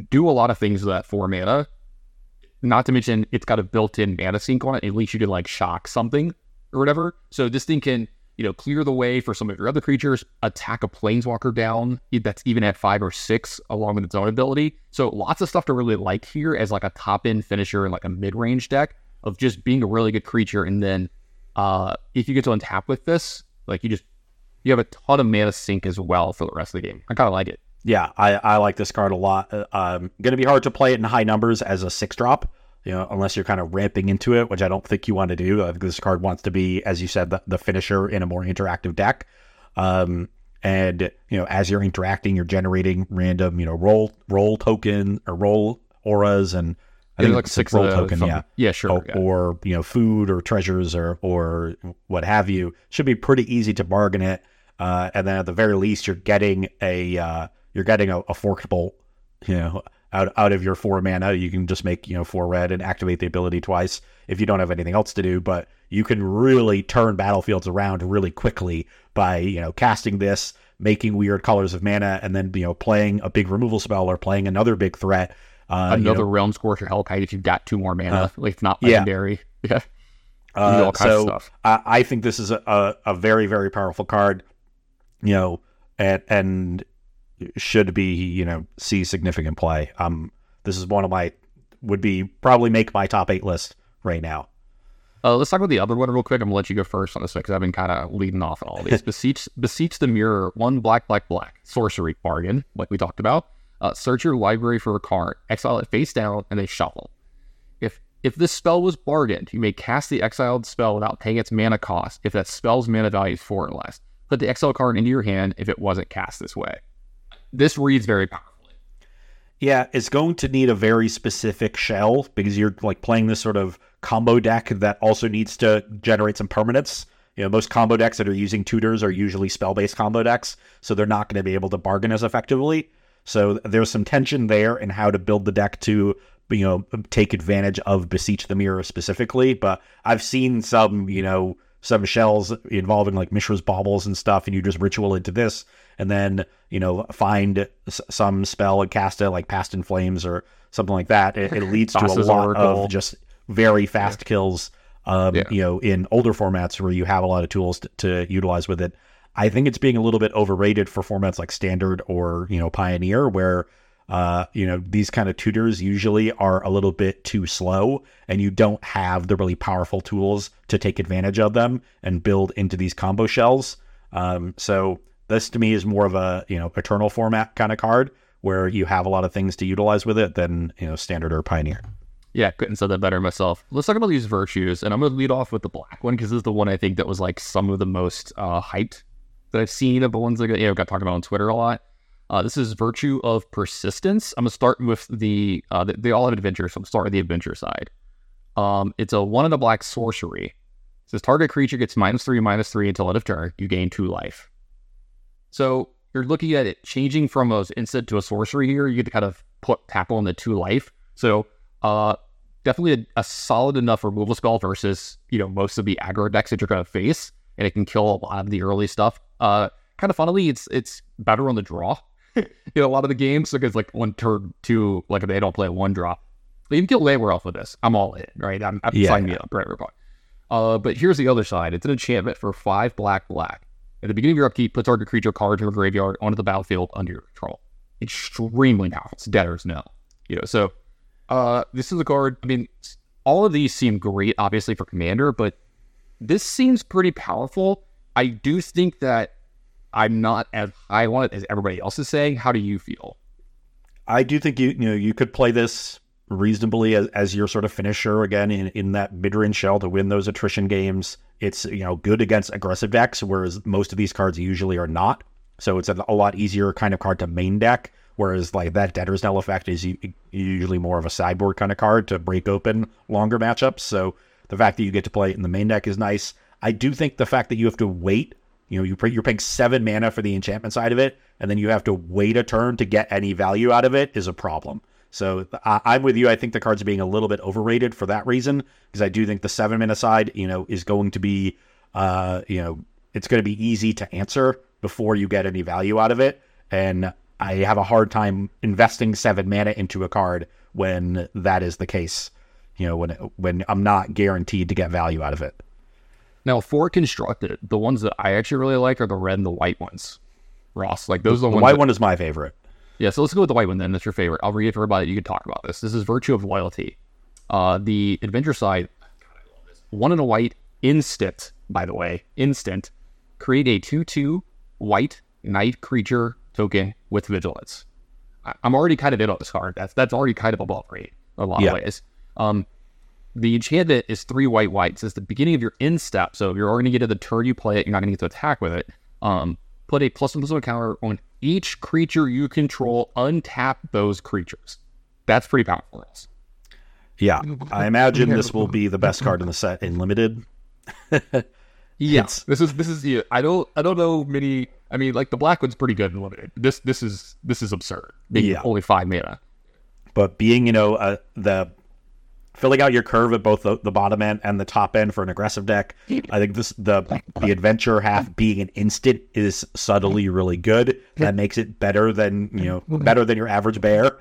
Speaker 1: do a lot of things with that four mana. Not to mention it's got a built-in mana sink on it. At least you can like shock something or whatever. So this thing can you know, clear the way for some of your other creatures, attack a planeswalker down that's even at five or six along with its own ability. So lots of stuff to really like here as like a top end finisher and like a mid range deck of just being a really good creature. And then uh, if you get to untap with this, like you just you have a ton of mana sink as well for the rest of the game. I kind of like it.
Speaker 2: Yeah, I, I like this card a lot. Uh, um, going to be hard to play it in high numbers as a six drop you know, unless you're kind of ramping into it, which I don't think you want to do. I think this card wants to be, as you said, the, the finisher in a more interactive deck. Um, and you know, as you're interacting, you're generating random, you know, role role token or role auras, and
Speaker 1: I yeah, think like six role token,
Speaker 2: yeah,
Speaker 1: yeah, sure,
Speaker 2: or,
Speaker 1: yeah.
Speaker 2: or, you know, food or treasures or or what have you. Should be pretty easy to bargain it, uh, and then at the very least, you're getting a uh, you're getting a, a forkable, you know, out out of your four mana. You can just make you know four red and activate the ability twice if you don't have anything else to do. But you can really turn battlefields around really quickly by you know casting this, making weird colors of mana, and then you know playing a big removal spell or playing another big threat.
Speaker 1: Uh, another you know, realm scorcher hellkite if you've got two more mana, uh, like it's not legendary. [LAUGHS] Yeah.
Speaker 2: yeah. Uh, so I, I, think this is a, a, a very very powerful card. You know, and and should be you know see significant play. Um, this is one of my would be probably make my top eight list right now.
Speaker 1: Uh, let's talk about the other one real quick. I'm gonna let you go first on this one because I've been kind of leading off on all these. [LAUGHS] beseech, beseech the mirror. One black, black, black sorcery bargain, like we talked about. Uh, search your library for a card, exile it face down, and then shuffle. If if this spell was bargained, you may cast the exiled spell without paying its mana cost. If that spell's mana value is four or less, put the exile card into your hand if it wasn't cast this way this reads very powerfully.
Speaker 2: Yeah, it's going to need a very specific shell because you're like playing this sort of combo deck that also needs to generate some permanents. You know, most combo decks that are using tutors are usually spell-based combo decks, so they're not going to be able to bargain as effectively. So there's some tension there in how to build the deck to you know take advantage of beseech the mirror specifically. But I've seen some you know some shells involving like Mishra's baubles and stuff, and you just ritual into this, and then you know find s- some spell and cast it like Past in Flames or something like that. It, it [LAUGHS] leads to a lot Oracle. of just very fast yeah. kills. Um, yeah. You know, in older formats where you have a lot of tools to, to utilize with it. I think it's being a little bit overrated for formats like Standard or you know Pioneer, where uh, you know, these kind of tutors usually are a little bit too slow and you don't have the really powerful tools to take advantage of them and build into these combo shells. Um, so this to me is more of a, you know, eternal format kind of card where you have a lot of things to utilize with it than, you know, standard or pioneer.
Speaker 1: Yeah, couldn't said that better myself. Let's talk about these virtues, and I'm going to lead off with the black one because this is the one I think that was like some of the most uh, hyped that I've seen of the ones that you know got talked about on Twitter a lot. Uh, this is virtue of persistence. I'm gonna start with the uh, they, they all have adventure, so I'm starting with the adventure side. Um, it's a one in a black sorcery. It says target creature gets minus three, minus three until end of turn. You gain two life. So you're looking at it changing from a instant to a sorcery here. You get to kind of put tackle on the two life. So uh, definitely a, a, solid enough removal spell versus you know most of the aggro decks that you're going to face, and it can kill a lot of the early stuff. Uh, kind of funnily, it's it's better on the draw. [LAUGHS] you know, a lot of the games because like one turn two, like if they don't play one drop. But you can kill Llanowar off with this. I'm all in, right? I'm, I'm yeah, signing yeah. me up, right? right. Uh, but here's the other side. It's an enchantment for five black black. At the beginning of your upkeep, put target creature card to your graveyard onto the battlefield under your control. Extremely powerful. It's Debtor's Knell. You know, so uh, this is a card. I mean, all of these seem great, obviously for commander, but this seems pretty powerful. I do think that I'm not as high on it as everybody else is saying. How do you feel?
Speaker 2: I do think you you know you could play this reasonably as, as your sort of finisher again in, in that mid-range shell to win those attrition games. It's you know good against aggressive decks, whereas most of these cards usually are not. So it's a, a lot easier kind of card to main deck. Whereas like that Debtor's Knell effect is usually more of a sideboard kind of card to break open longer matchups. So the fact that you get to play it in the main deck is nice. I do think the fact that you have to wait, you know, you you're paying seven mana for the enchantment side of it, and then you have to wait a turn to get any value out of it is a problem. So I, am with you. I think the card's being a little bit overrated for that reason because I do think the seven mana side, you know, is going to be, uh, you know, it's going to be easy to answer before you get any value out of it. And I have a hard time investing seven mana into a card when that is the case. You know, when when I'm not guaranteed to get value out of it.
Speaker 1: Now, for constructed, the ones that I actually really like are the red and the white ones. Ross, like those
Speaker 2: are
Speaker 1: the, the
Speaker 2: white
Speaker 1: that...
Speaker 2: one is my favorite.
Speaker 1: Yeah, so let's go with the white one then. That's your favorite. I'll read it for everybody. You can talk about this. This is Virtue of Loyalty. Uh, the adventure side, one in a white instant. By the way, instant. Create a two-two white knight creature token with vigilance. I, am already kind of in on this card. That's that's already kind of above rate in a lot yeah. of ways. Um, the enchantment is three white whites. It's the beginning of your end step. So if you're already going to get to the turn you play it, you're not going to get to attack with it. Um, put a plus one plus one counter on each creature you control. Untap those creatures. That's pretty powerful.
Speaker 2: Yeah, I imagine this will be the best card in the set in limited. [LAUGHS]
Speaker 1: yes, this is this is. Yeah, I don't I don't know many I mean, like the black one's pretty good and limited. This this is this is absurd. Being yeah. only five mana.
Speaker 2: But being, you know, uh, the filling out your curve at both the, the, bottom end and the top end for an aggressive deck. I think this the the adventure half being an instant is subtly really good. That makes it better than you know better than your average bear.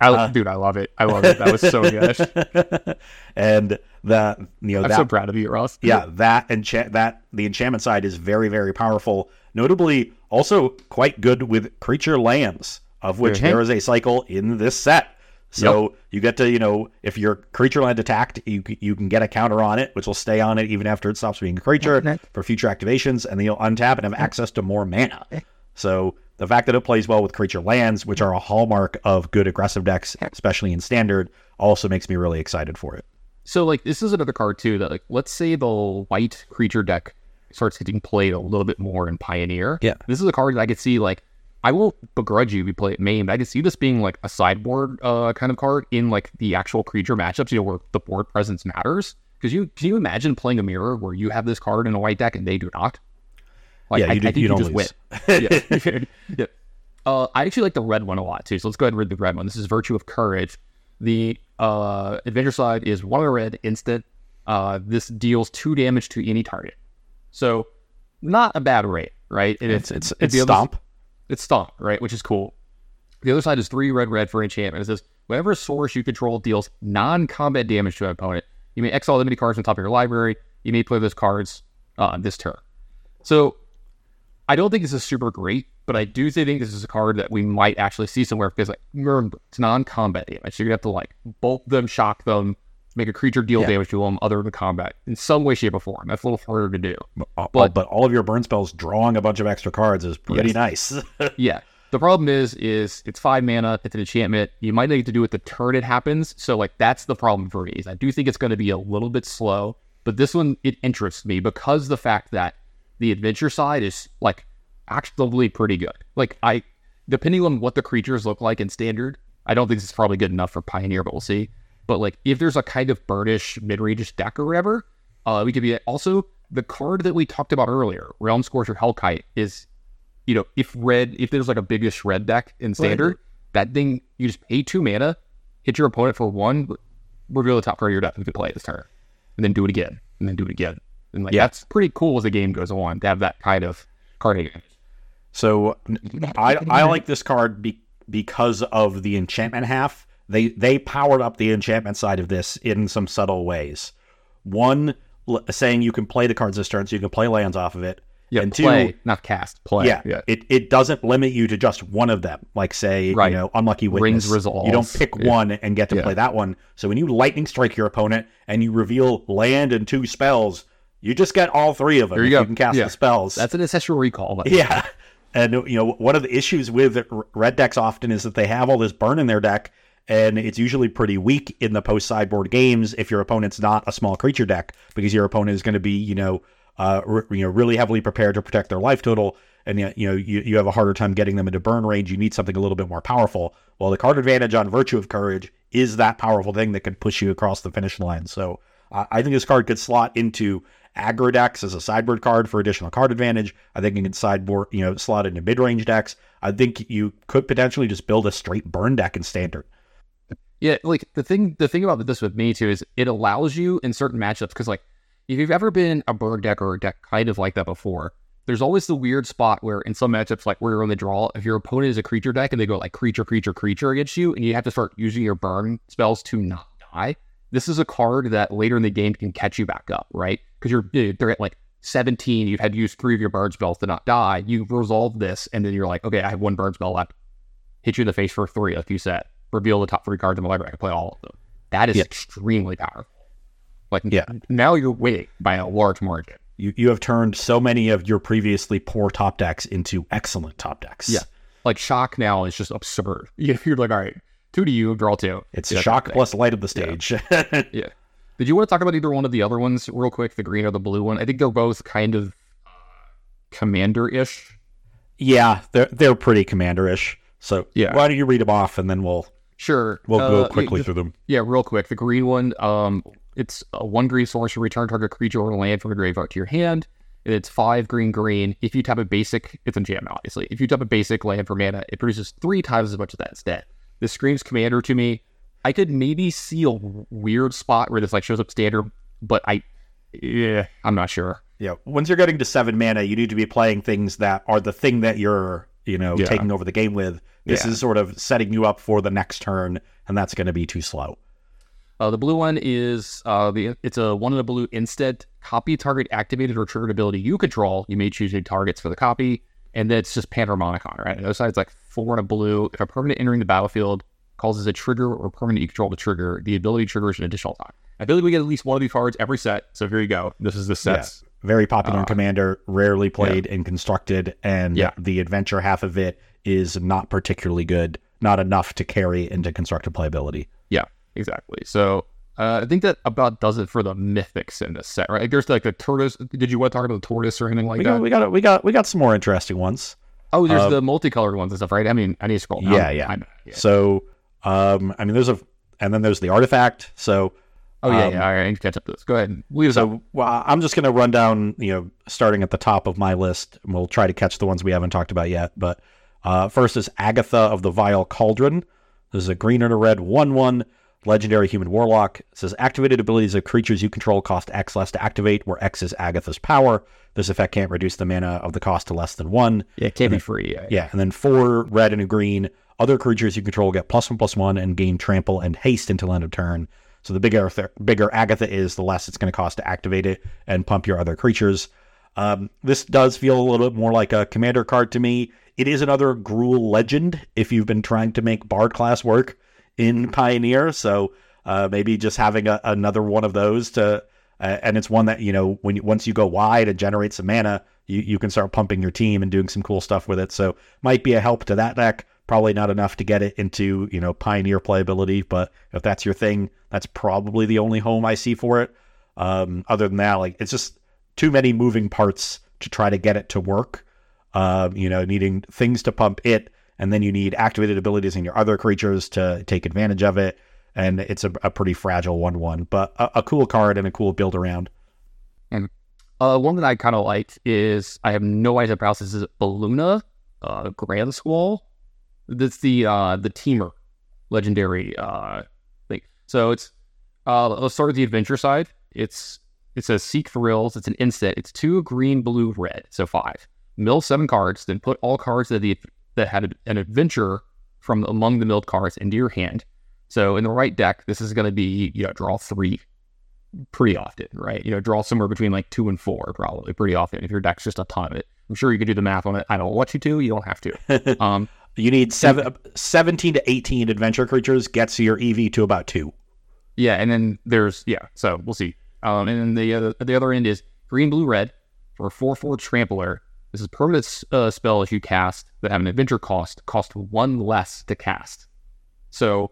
Speaker 1: I, uh, dude, I love it. I love it. That was so good. [LAUGHS]
Speaker 2: and the you know,
Speaker 1: I'm
Speaker 2: that,
Speaker 1: so proud of you, Ross.
Speaker 2: Yeah, that enchant that the enchantment side is very very powerful. Notably, also quite good with creature lands, of which mm-hmm. there is a cycle in this set. So yep. you get to, you know, if your creature land attacked, you you can get a counter on it, which will stay on it even after it stops being a creature for future activations, and then you'll untap and have access to more mana. Eh. So the fact that it plays well with creature lands, which are a hallmark of good aggressive decks, especially in standard, also makes me really excited for it.
Speaker 1: So like this is another card too that like let's say the white creature deck starts getting played a little bit more in Pioneer.
Speaker 2: Yeah.
Speaker 1: This is a card that I could see like I won't begrudge you if you play it main, but I can see this being like a sideboard uh, kind of card in like the actual creature matchups, you know, where the board presence matters. Because you can you imagine playing a mirror where you have this card in a white deck and they do not?
Speaker 2: Like, yeah, you, I, do, I think you, you just lose.
Speaker 1: win. [LAUGHS] [LAUGHS] yeah. yeah. Uh, I actually like the red one a lot too. So let's go ahead and read the red one. This is Virtue of Courage. The uh, adventure side is one of red instant. Uh, this deals two damage to any target. So not a bad rate, right?
Speaker 2: And it's it's it's, it's stomp.
Speaker 1: It's stomp, right? Which is cool. The other side is three red red for enchantment. It says whenever a source you control deals non-combat damage to an opponent, you may exile limited cards on top of your library. You may play those cards uh, this turn. So I don't think this is super great, but I do think this is a card that we might actually see somewhere because like it's non-combat damage. So you have to like bolt them, shock them, make a creature deal yeah. damage to them other than combat in some way, shape, or form. That's a little harder to do.
Speaker 2: But, but all of your burn spells drawing a bunch of extra cards is pretty yes. nice. [LAUGHS]
Speaker 1: yeah. The problem is, is it's five mana. It's an enchantment. You might need to do it the turn it happens. So like that's the problem for me. Is I do think it's going to be a little bit slow, but this one it interests me because the fact that the adventure side is like actually pretty good. Like I, depending on what the creatures look like in standard, I don't think this is probably good enough for Pioneer, but we'll see. But like if there's a kind of burnish mid range deck or whatever, uh, we could be also the card that we talked about earlier, Realm Scorcher Hellkite, is you know, if red, if there's like a biggish red deck in standard, that thing you just pay two mana, hit your opponent for one, reveal the top card of your deck and you can play it this turn, and then do it again, and then do it again, and like
Speaker 2: Yeah.
Speaker 1: that's pretty cool as the game goes on to have that kind of card advantage.
Speaker 2: So I I like this card be, because of the enchantment half. They they powered up the enchantment side of this in some subtle ways. One l- saying you can play the cards this turn, so you can play lands off of it.
Speaker 1: Yeah,
Speaker 2: and
Speaker 1: play,
Speaker 2: two,
Speaker 1: not cast, play.
Speaker 2: yeah,
Speaker 1: yeah.
Speaker 2: it it doesn't limit you to just one of them. Like say,
Speaker 1: Right.
Speaker 2: you know, unlucky witness.
Speaker 1: Rings resolves.
Speaker 2: You don't pick
Speaker 1: Yeah.
Speaker 2: one and get to
Speaker 1: Yeah.
Speaker 2: play that one. So when you lightning strike your opponent and you reveal land and two spells, you just get all three of them.
Speaker 1: There you go.
Speaker 2: You can cast the spells.
Speaker 1: That's an ancestral recall.
Speaker 2: Yeah. [LAUGHS] And you know, one of the issues with red decks often is that they have all this burn in their deck and it's usually pretty weak in the post sideboard games if your opponent's not a small creature deck because your opponent is going to be, you know, uh, r- you know, really heavily prepared to protect their life total and you know, you, you have a harder time getting them into burn range. You need something a little bit more powerful. Well, the card advantage on Virtue of Courage is that powerful thing that can push you across the finish line. So uh, I think this card could slot into aggro decks as a sideboard card for additional card advantage. I think it can sideboard, you know, slot into mid range decks. I think you could potentially just build a straight burn deck in standard.
Speaker 1: Yeah, like the thing the thing about this with me too is it allows you in certain matchups because like if you've ever been a bird deck or a deck kind of like that before, there's always the weird spot where in some matchups like where you're on the draw, if your opponent is a creature deck and they go like creature, creature, creature against you, and you have to start using your burn spells to not die. This is a card that later in the game can catch you back up, right? Because you're you they're at like 17, you've had to use three of your burn spells to not die. You resolve this, and then you're like, okay, I have one burn spell left. Hit you in the face for three, like you said. Reveal the top three cards in the library. I can play all of them. That is
Speaker 2: Yeah.
Speaker 1: extremely powerful. Like,
Speaker 2: Yeah.
Speaker 1: now you're winning by a large margin.
Speaker 2: You you have turned so many of your previously poor top decks into excellent top decks.
Speaker 1: Yeah. Like, shock now is just absurd. [LAUGHS] You're like, all right, two to you, draw two.
Speaker 2: It's
Speaker 1: Yeah,
Speaker 2: shock plus Light Up the Stage.
Speaker 1: thing. [LAUGHS] Yeah. Did you want to talk about either one of the other ones real quick, the green or the blue one? I think they're both kind of uh, commander ish.
Speaker 2: yeah, they're they're pretty commander-ish. So
Speaker 1: Yeah.
Speaker 2: why don't you read them off and then we'll
Speaker 1: Sure.
Speaker 2: we'll
Speaker 1: Uh,
Speaker 2: go quickly
Speaker 1: just-
Speaker 2: through them.
Speaker 1: Yeah, real quick. The green one, um, it's a one green sorcery, return target creature or land from the graveyard to your hand. It's five green green. If you tap a basic, it's enchantment, obviously. If you tap a basic land for mana, it produces three times as much of that instead. This screams commander to me. I could maybe see a weird spot where this like shows up standard, but I, yeah, I'm not sure.
Speaker 2: Yeah, once you're getting to seven mana, you need to be playing things that are the thing that you're, you know,
Speaker 1: Yeah.
Speaker 2: taking over the game with. This
Speaker 1: Yeah.
Speaker 2: is sort of setting you up for the next turn, and that's going to be too slow.
Speaker 1: Uh, the blue one is uh, the it's a one in a blue instead copy target activated or triggered ability you control. You may choose new targets for the copy, and then it's just Panharmonicon, right? The other side's like four in a blue. If a permanent entering the battlefield causes a trigger or permanent you control to trigger, the ability triggers an additional time. I feel like we get at least one of these cards every set. So here you go. This is the sets.
Speaker 2: Very popular in
Speaker 1: Uh,
Speaker 2: Commander, rarely played and constructed, and
Speaker 1: Yeah.
Speaker 2: the adventure half of it is not particularly good, not enough to carry into constructed playability.
Speaker 1: Yeah, exactly. So uh, I think that about does it for the mythics in this set, right? Like, there's like the tortoise. Did you want to talk about the tortoise or anything like
Speaker 2: We
Speaker 1: that?
Speaker 2: got, we got we got we got some more interesting ones.
Speaker 1: oh, there's
Speaker 2: uh,
Speaker 1: the multicolored ones and stuff, right? I mean, I need to scroll down.
Speaker 2: Yeah, yeah.
Speaker 1: Yeah.
Speaker 2: So, um, I mean, there's a and then there's the artifact. So,
Speaker 1: Oh yeah,
Speaker 2: Um,
Speaker 1: yeah. All right, I need to catch up to this. Go ahead. Leave.
Speaker 2: So well, I'm just going to run down, you know, starting at the top of my list, and we'll try to catch the ones we haven't talked about yet. But uh, first is Agatha of the Vile Cauldron. This is a green and a red 1 1 legendary human warlock. It says activated abilities of creatures you control cost X less to activate, where X is Agatha's power. This effect can't reduce the mana of the cost to less than one.
Speaker 1: Yeah, it can't be free. Yeah.
Speaker 2: Yeah, and then four red and a green. Other creatures you control get plus one plus one and gain trample and haste until end of turn. So the bigger bigger Agatha is, the less it's going to cost to activate it and pump your other creatures. Um, this does feel a little bit more like a commander card to me. It is another Gruul legend if you've been trying to make Bard class work in Pioneer. So uh, maybe just having a, another one of those to, uh, and it's one that you know when you, once you go wide and generate some mana, you, you can start pumping your team and doing some cool stuff with it. So might be a help to that deck. Probably not enough to get it into, you know, pioneer playability, but if that's your thing, that's probably the only home I see for it. Um, other than that, like it's just too many moving parts to try to get it to work. Um, you know, needing things to pump it, and then you need activated abilities in your other creatures to take advantage of it. And it's a, a pretty fragile one-one, but a, a cool card and a cool build around.
Speaker 1: And uh, one that I kind of liked is I have no idea how this. Is Beluna uh, Grandsquall? That's the uh, the Temur legendary uh, thing. So it's uh, let's start with the adventure side. It's it says seek thrills. It's an instant. It's two green, blue, red. So five. Mill seven cards, then put all cards that the that had an adventure from among the milled cards into your hand. So in the right deck, this is going to be you know draw three pretty often, right? You know, draw somewhere between like two and four probably pretty often if your deck's just a ton of it. I'm sure you could do the math on it. I don't want you to. You don't have to. [LAUGHS] Um,
Speaker 2: you need seven, 17 to 18 adventure creatures gets your EV to about two.
Speaker 1: Yeah, and then there's yeah. So we'll see. Um, and then the other the other end is green, blue, red for a four four trampler. This is permanent uh, spells you cast that have an adventure cost cost one less to cast. So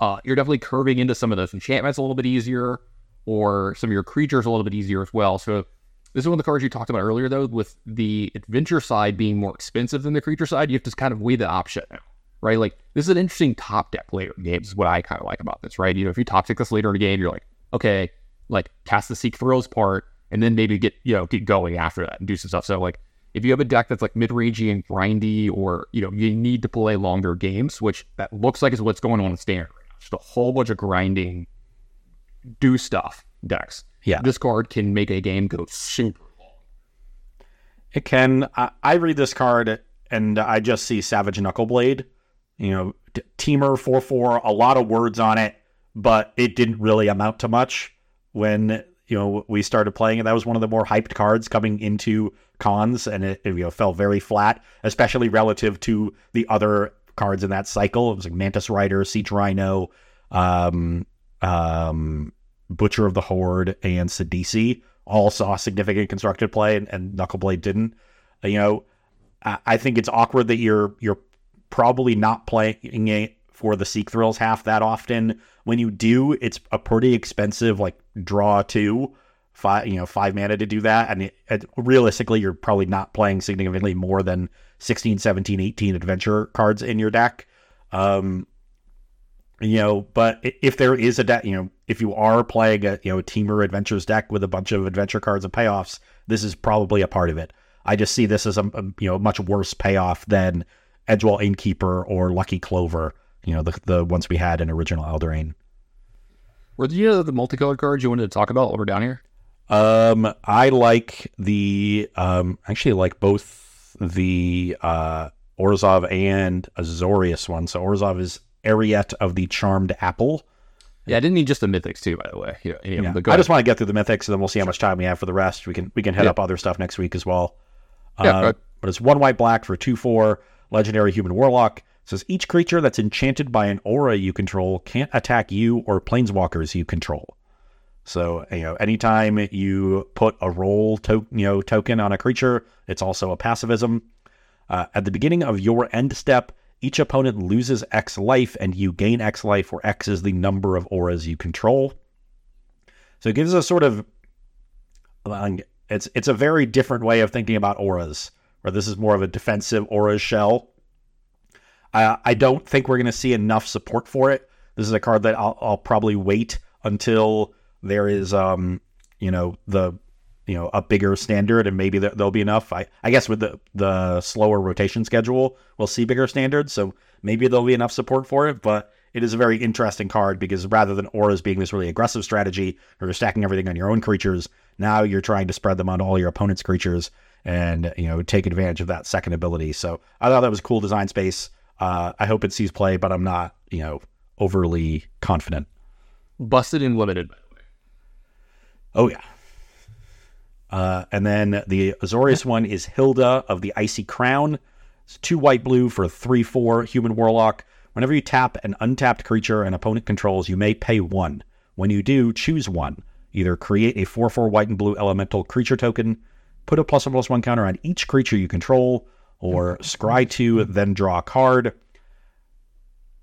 Speaker 1: uh, you're definitely curving into some of those enchantments a little bit easier, or some of your creatures a little bit easier as well. So this is one of the cards you talked about earlier, though, with the adventure side being more expensive than the creature side. You have to kind of weigh the option right? Like this is an interesting top deck later in games. Is what I kind of like about this, right? You know, if you deck this later in the game, you're like, okay, like cast the Seek Thrills part, and then maybe get you know get going after that and do some stuff. So like if you have a deck that's like mid-rangey and grindy, or you know you need to play longer games, which that looks like is what's going on in standard. Just a whole bunch of grinding, do stuff decks.
Speaker 2: Yeah.
Speaker 1: this card can make a game go super long.
Speaker 2: It can. I, I read this card and I just see Savage Knuckleblade. You know, t- Temur 4 4, a lot of words on it, but it didn't really amount to much when, you know, we started playing it. That was one of the more hyped cards coming into cons, and it, it you know, fell very flat, especially relative to the other cards in that cycle. It was like Mantis Rider, Siege Rhino, um, um, Butcher of the Horde, and Sidisi all saw significant constructed play, and, and Knuckleblade didn't. You know, I, I think it's awkward that you're you're probably not playing it for the Seek Thrills half that often. When you do, it's a pretty expensive like draw two, five you know five mana to do that, and it, it, realistically, you're probably not playing significantly more than 16, 17, 18 adventure cards in your deck. Um, you know, but if there is a deck, you know, if you are playing a you know a Temur Adventures deck with a bunch of adventure cards and payoffs, this is probably a part of it. I just see this as a, a you know much worse payoff than Edgewall Innkeeper or Lucky Clover. You know, the the ones we had in original Eldraine.
Speaker 1: Were the uh, the multicolored cards you wanted to talk about over down here?
Speaker 2: Um, I like the um, actually like both the uh Orzhov and Azorius one. So Orzhov is Eriette of the Charmed Apple.
Speaker 1: Yeah, I didn't need just the mythics too, by the way. You know, any of
Speaker 2: Yeah.
Speaker 1: them,
Speaker 2: I just want to get through the mythics, and then we'll see how much time we have for the rest. We can we can head
Speaker 1: Yeah.
Speaker 2: up other stuff next week as well.
Speaker 1: Yeah,
Speaker 2: Uh, but it's one white black for two four legendary human warlock. It says each creature that's enchanted by an aura you control can't attack you or planeswalkers you control. So you know, anytime you put a role to, you know token on a creature, it's also a Pacifism. Uh, at the beginning of your end step, each opponent loses X life, and you gain X life, where X is the number of auras you control. So it gives us sort of um, it's it's a very different way of thinking about auras, where this is more of a defensive aura shell. I I don't think we're going to see enough support for it. This is a card that I'll, I'll probably wait until there is um you know the you know a bigger standard and maybe there, there'll be enough. I I guess with the the slower rotation schedule, we'll see bigger standards, so maybe there'll be enough support for it, but. It is a very interesting card because rather than auras being this really aggressive strategy where you're stacking everything on your own creatures, now you're trying to spread them on all your opponent's creatures and you know take advantage of that second ability. So I thought that was a cool design space. Uh, I hope it sees play, but I'm not you know overly confident.
Speaker 1: Busted and limited, by the way.
Speaker 2: Oh yeah. Uh, and then the Azorius one is Hilda of the Icy Crown. It's two white blue for three four human warlock. Whenever you tap an untapped creature an opponent controls, you may pay one. When you do, choose one. Either create a four four white and blue elemental creature token, Put a plus one plus one counter on each creature you control, or scry two, then draw a card.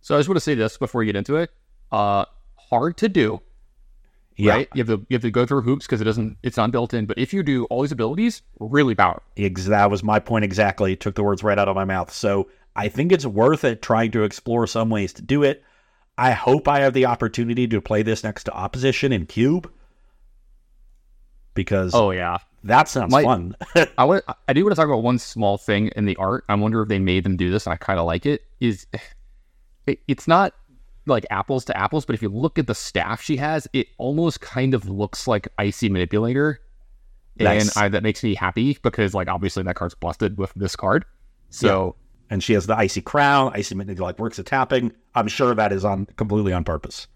Speaker 1: So I just want to say this before you get into it. Uh, hard to do,
Speaker 2: Yeah,
Speaker 1: right? You have to you have to go through hoops because it doesn't it's not built in. But if you do all these abilities, really powerful.
Speaker 2: ex- that was my point exactly. Took the words right out of my mouth. So I think it's worth it trying to explore some ways to do it. I hope I have the opportunity to play this next to opposition in cube because
Speaker 1: Oh yeah,
Speaker 2: that sounds
Speaker 1: My-
Speaker 2: fun. [LAUGHS]
Speaker 1: I want I do want to talk about one small thing in the art. I wonder if they made them do this, and I kind of like it. Is [SIGHS] it, it's not like apples to apples, but if you look at the staff she has, it almost kind of looks like Icy Manipulator,
Speaker 2: Nice.
Speaker 1: and I, that makes me happy because like obviously that card's busted with this card. So
Speaker 2: and she has the icy crown. Icy Mid- like works at tapping. I'm sure that is on completely on purpose.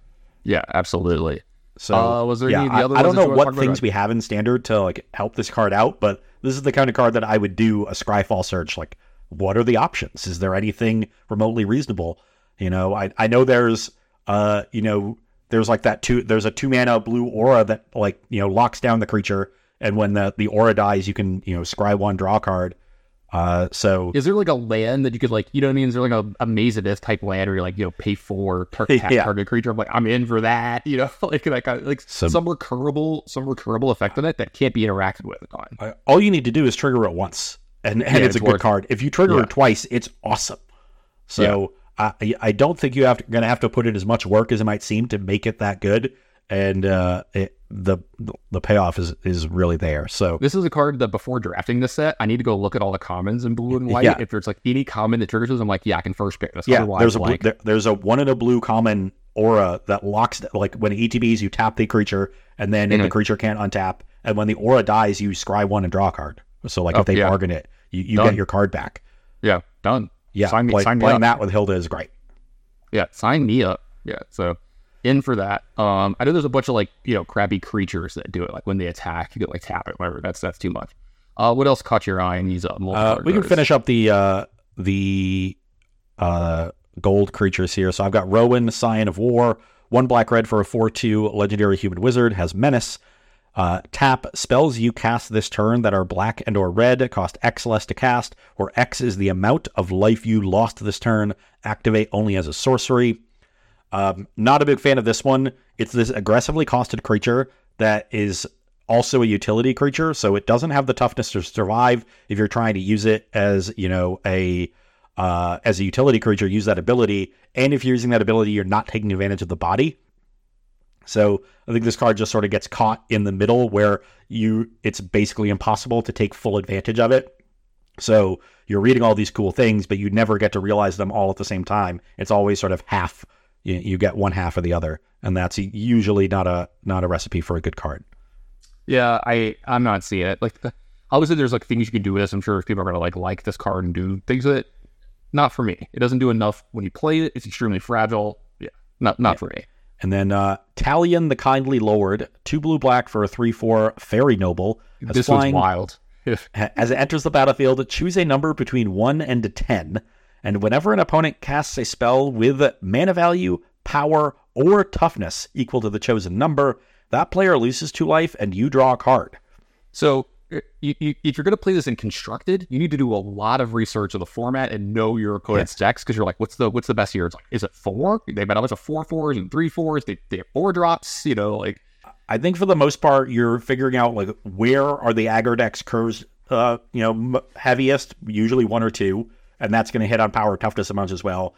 Speaker 1: yeah, absolutely.
Speaker 2: So
Speaker 1: Uh, was there
Speaker 2: yeah,
Speaker 1: any of the
Speaker 2: I- I, don't know what
Speaker 1: talk about?
Speaker 2: things we have in standard to like help this card out, but this is the kind of card that I would do a Scryfall search. Like, what are the options? Is there anything remotely reasonable? You know, I I know there's uh you know there's like that two there's a two mana blue aura that like you know locks down the creature, and when the the aura dies, you can you know scry one draw card. Uh, so
Speaker 1: Is there like a land that you could like, you know what I mean? Is there like a, Maze of Ith type land where you like, you know, pay for tar- [LAUGHS]
Speaker 2: Yeah.
Speaker 1: target creature? I'm like, I'm in for that, [LAUGHS] you know, like that kind of, like
Speaker 2: Some-
Speaker 1: some recurable, some recurable effect on it that can't be interacted with on.
Speaker 2: All you need to do is trigger it once, and, and
Speaker 1: Yeah,
Speaker 2: it's a good
Speaker 1: worth it.
Speaker 2: card. If you trigger
Speaker 1: Yeah.
Speaker 2: it twice, it's awesome. So I I don't think you have going to have to put in as much work as it might seem to make it that good, and uh, it, the the payoff is is really there. So
Speaker 1: This is a card that before drafting this set, I need to go look at all the commons in blue and white.
Speaker 2: Yeah.
Speaker 1: If there's like any common that triggers this, I'm like, yeah, I can first pick this.
Speaker 2: yeah,
Speaker 1: Otherwise,
Speaker 2: there's a blue, there, there's a one in a blue common aura that locks like when it ETBs you tap the creature, and then if the
Speaker 1: Mhm.
Speaker 2: creature can't untap, and when the aura dies, you scry one and draw a card. So like
Speaker 1: Oh,
Speaker 2: if they
Speaker 1: yeah.
Speaker 2: bargain it, you, you
Speaker 1: Done.
Speaker 2: get your card back.
Speaker 1: yeah, done.
Speaker 2: Yeah,
Speaker 1: Sign me-
Speaker 2: play-
Speaker 1: sign me
Speaker 2: playing
Speaker 1: up.
Speaker 2: that with Hilda is great.
Speaker 1: Yeah, sign me up. Yeah, so in for that. Um, I know there's a bunch of like you know crappy creatures that do it. Like when they attack, you can like tap it. Whatever. That's that's too much. Uh, what else caught your eye in these uh,
Speaker 2: Uh, we can finish up the uh, the uh, gold creatures here. So I've got Rowan, Scion of War, one black red for a four two legendary human wizard has menace. Uh, tap spells you cast this turn that are black and or red cost X less to cast, or X is the amount of life you lost this turn. Activate only as a sorcery. Um, not a big fan of this one. It's this aggressively costed creature that is also a utility creature, so it doesn't have the toughness to survive. If you're trying to use it as you know a uh, as a utility creature, use that ability, and if you're using that ability, you're not taking advantage of the body. So I think this card just sort of gets caught in the middle where you it's basically impossible to take full advantage of it. So you're reading all these cool things, but you never get to realize them all at the same time. It's always sort of half. You, you get one half or the other, and that's usually not a not a recipe for a good card.
Speaker 1: Yeah, I I'm not seeing it. Like the, [LAUGHS] obviously there's like things you can do with this. I'm sure people are gonna like like this card and do things with it. Not for me. It doesn't do enough when you play it. It's extremely fragile. Yeah, not not for me.
Speaker 2: And then uh, Talion the Kindly Lord, two blue black for a three four fairy noble.
Speaker 1: This
Speaker 2: flying,
Speaker 1: one's wild. [LAUGHS]
Speaker 2: As it enters the battlefield, choose a number between 1 and 10. And whenever an opponent casts a spell with mana value, power, or toughness equal to the chosen number, that player loses two life and you draw a card.
Speaker 1: So you, you, if you're going to play this in constructed, you need to do a lot of research of the format and know your opponent's decks because you're like, what's the what's the best here? It's like, is it four? They've got a bunch of four fours and three fours. They they have four drops. You know, like
Speaker 2: I think for the most part, you're figuring out like where are the aggro decks curves, uh, you know, m- heaviest, usually one or two, and that's going to hit on power toughness amounts as well.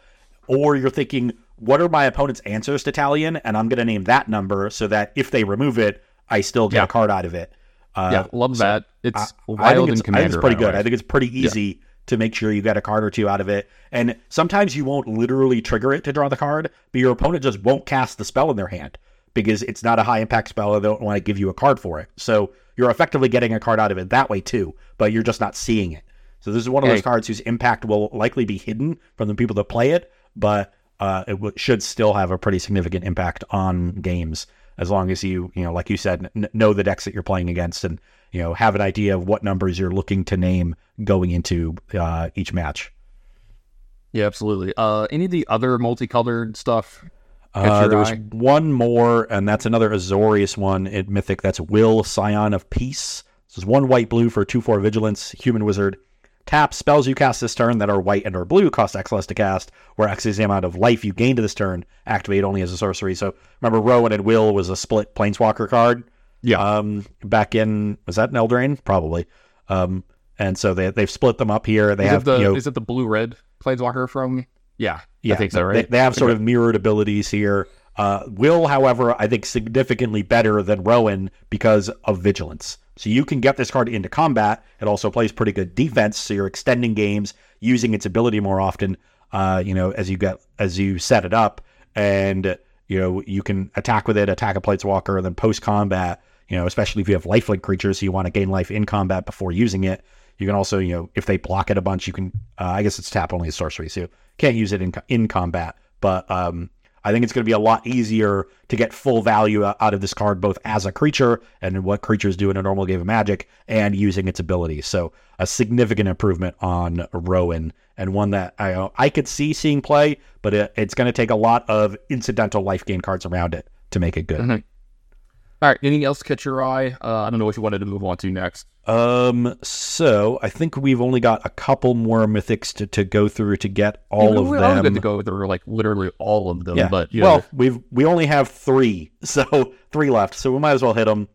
Speaker 2: Or you're thinking, what are my opponent's answers to Talion, and I'm going to name that number so that if they remove it, I still get
Speaker 1: Yeah.
Speaker 2: a card out of it. Uh,
Speaker 1: yeah, love that. It's
Speaker 2: I
Speaker 1: wild
Speaker 2: think
Speaker 1: and
Speaker 2: it's, I
Speaker 1: commander.
Speaker 2: think it's pretty good.
Speaker 1: way.
Speaker 2: I think it's pretty easy to make sure you get a card or two out of it. And sometimes you won't literally trigger it to draw the card, but your opponent just won't cast the spell in their hand because it's not a high impact spell and they don't want to give you a card for it. So you're effectively getting a card out of it that way too, but you're just not seeing it. So this is one of those cards whose impact will likely be hidden from the people that play it, but uh, it w- should still have a pretty significant impact on games as long as you, you know, like you said, n- know the decks that you're playing against and you know have an idea of what numbers you're looking to name going into uh, each match.
Speaker 1: yeah, absolutely. Uh, any of the other multicolored stuff?
Speaker 2: Uh, there was one more, and that's another Azorius one at Mythic. That's Will Scion of Peace. This is one white blue for two four vigilance, human wizard. Tap spells you cast this turn that are white and or blue cost X less to cast, where X is the amount of life you gain to this turn. Activate only as a sorcery. So remember, Rowan and Will was a split Planeswalker card.
Speaker 1: Yeah.
Speaker 2: Um, back in was that an Eldraine? Probably. Um, and so they they've split them up here. They
Speaker 1: is
Speaker 2: have
Speaker 1: it the
Speaker 2: you know,
Speaker 1: is it the blue red planeswalker from? Yeah,
Speaker 2: yeah,
Speaker 1: I think so.
Speaker 2: They,
Speaker 1: Right.
Speaker 2: they have sort of mirrored abilities here. Uh, Will, however, I think significantly better than Rowan because of vigilance. So you can get this card into combat. It also plays pretty good defense, so you're extending games using its ability more often. Uh, you know, as you get as you set it up, and you know you can attack with it, attack a planeswalker, and then post combat. You know, especially if you have lifelink creatures, so you want to gain life in combat before using it. You can also, you know, if they block it a bunch, you can. Uh, I guess it's tap only as sorcery, so you can't use it in in combat. But um, I think it's going to be a lot easier to get full value out of this card, both as a creature and what creatures do in a normal game of Magic, and using its abilities. So a significant improvement on Rowan, and one that I I could see seeing play, but it, it's going to take a lot of incidental life gain cards around it to make it good.
Speaker 1: Mhm. All right. Anything else catch your eye? Uh, I don't know what you wanted to move on to next.
Speaker 2: Um, so I think we've only got a couple more mythics to, to go through to get all
Speaker 1: Yeah,
Speaker 2: of them.
Speaker 1: good to go through like literally all of them.
Speaker 2: Yeah.
Speaker 1: But you
Speaker 2: well,
Speaker 1: know,
Speaker 2: we've we only have three, [LAUGHS] so three left. So we might as well hit them.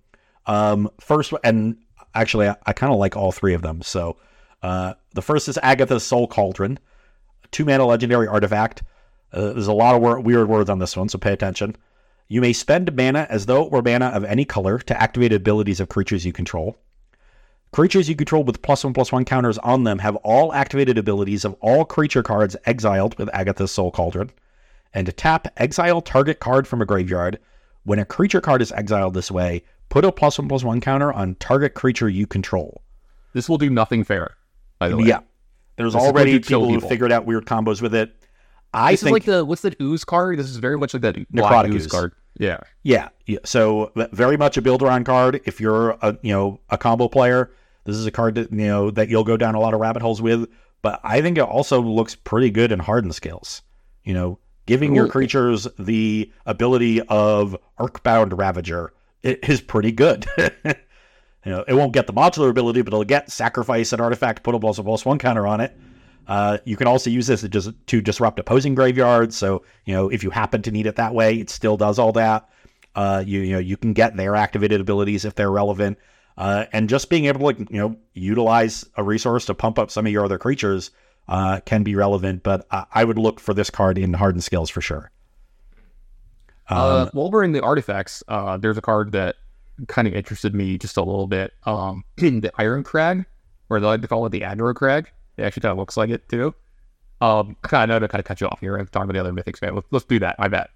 Speaker 2: Um, first, and actually, I, I kind of like all three of them. So, uh, the first is Agatha's Soul Cauldron, two mana legendary artifact. Uh, there's a lot of wor- weird words on this one, so pay attention. You may spend mana as though it were mana of any color to activate abilities of creatures you control. Creatures you control with plus one plus one counters on them have all activated abilities of all creature cards exiled with Agatha's Soul Cauldron. And tap, exile target card from a graveyard. When a creature card is exiled this way, put a plus one plus one counter on target creature you control.
Speaker 1: this will do nothing fair. By the way,
Speaker 2: Yeah. There's
Speaker 1: This
Speaker 2: already
Speaker 1: kill
Speaker 2: people who
Speaker 1: people.
Speaker 2: figured out weird combos with it. I
Speaker 1: this
Speaker 2: think
Speaker 1: is like the what's that ooze card? This is very much like that
Speaker 2: Necrotic
Speaker 1: ooze
Speaker 2: ooze.
Speaker 1: card. Yeah.
Speaker 2: Yeah, yeah. So very much a builder on card. If you're a you know a combo player, this is a card that you know that you'll go down a lot of rabbit holes with. But I think it also looks pretty good in Hardened Scales. You know, giving your creatures the ability of Arcbound Ravager is pretty good. [LAUGHS] you know, it won't get the modular ability, but it'll get sacrifice an artifact, put a plus a plus one counter on it. Uh, you can also use this to, just, to disrupt opposing graveyards. So you know if you happen to need it that way, it still does all that. Uh, you you know you can get their activated abilities if they're relevant, uh, and just being able to like you know utilize a resource to pump up some of your other creatures uh, can be relevant. But I, would look for this card in Hardened Scales for sure. Um,
Speaker 1: uh, while we're in the artifacts, uh, there's a card that kind of interested me just a little bit. Um, [CLEARS THROAT] the Irencrag, or they like to call it the Aggro Crag. It actually kind of looks like it too. Um, kind of know to kind of cut you off here and talk about the other mythics, man. Let's, let's do that. I bet.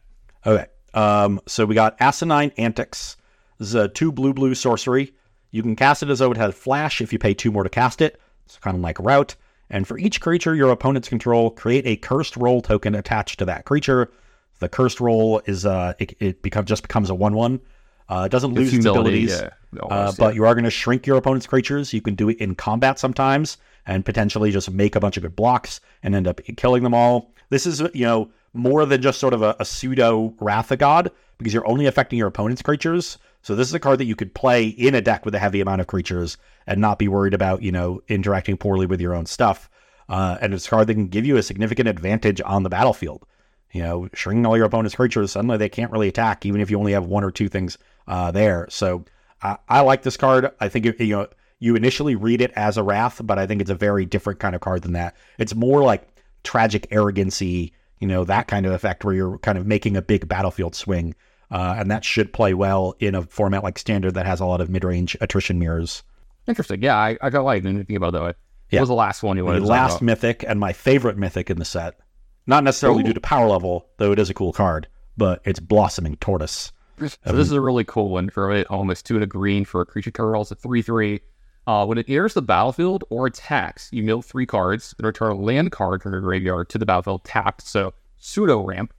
Speaker 2: Okay. Um, so we got Asinine Antics. This is a two blue blue sorcery. You can cast it as though it has flash if you pay two more to cast it. It's kind of like route. And for each creature your opponents control, create a cursed role token attached to that creature. The cursed role is uh it, it become just becomes a one one. Uh, it doesn't lose its abilities.
Speaker 1: yeah,
Speaker 2: Uh, but
Speaker 1: yeah.
Speaker 2: you are going to shrink your opponent's creatures. You can do it in combat sometimes and potentially just make a bunch of good blocks and end up killing them all. This is, you know, more than just sort of a, a pseudo Wrath of God because you're only affecting your opponent's creatures. So this is a card that you could play in a deck with a heavy amount of creatures and not be worried about, you know, interacting poorly with your own stuff. Uh, and it's a card that can give you a significant advantage on the battlefield. You know, shrinking all your opponent's creatures, suddenly they can't really attack, even if you only have one or two things uh, there. So I, I like this card. I think you know you initially read it as a wrath, but I think it's a very different kind of card than that. It's more like Tragic Arrogance, you know, that kind of effect where you're kind of making a big battlefield swing, uh, and that should play well in a format like standard that has a lot of mid-range attrition mirrors.
Speaker 1: Interesting. Yeah, I, I got like anything about that way.
Speaker 2: Yeah.
Speaker 1: What was the last one you
Speaker 2: The
Speaker 1: wanted to talk
Speaker 2: last mythic and my favorite mythic in the set, not necessarily
Speaker 1: Ooh.
Speaker 2: due to power level, though it is a cool card, but it's Blossoming Tortoise.
Speaker 1: So this is a really cool one for it. Almost two and a green for a creature card rolls a three three. Uh, when it enters the battlefield or attacks, you mill three cards and return a land card from your graveyard to the battlefield tapped. So pseudo ramp,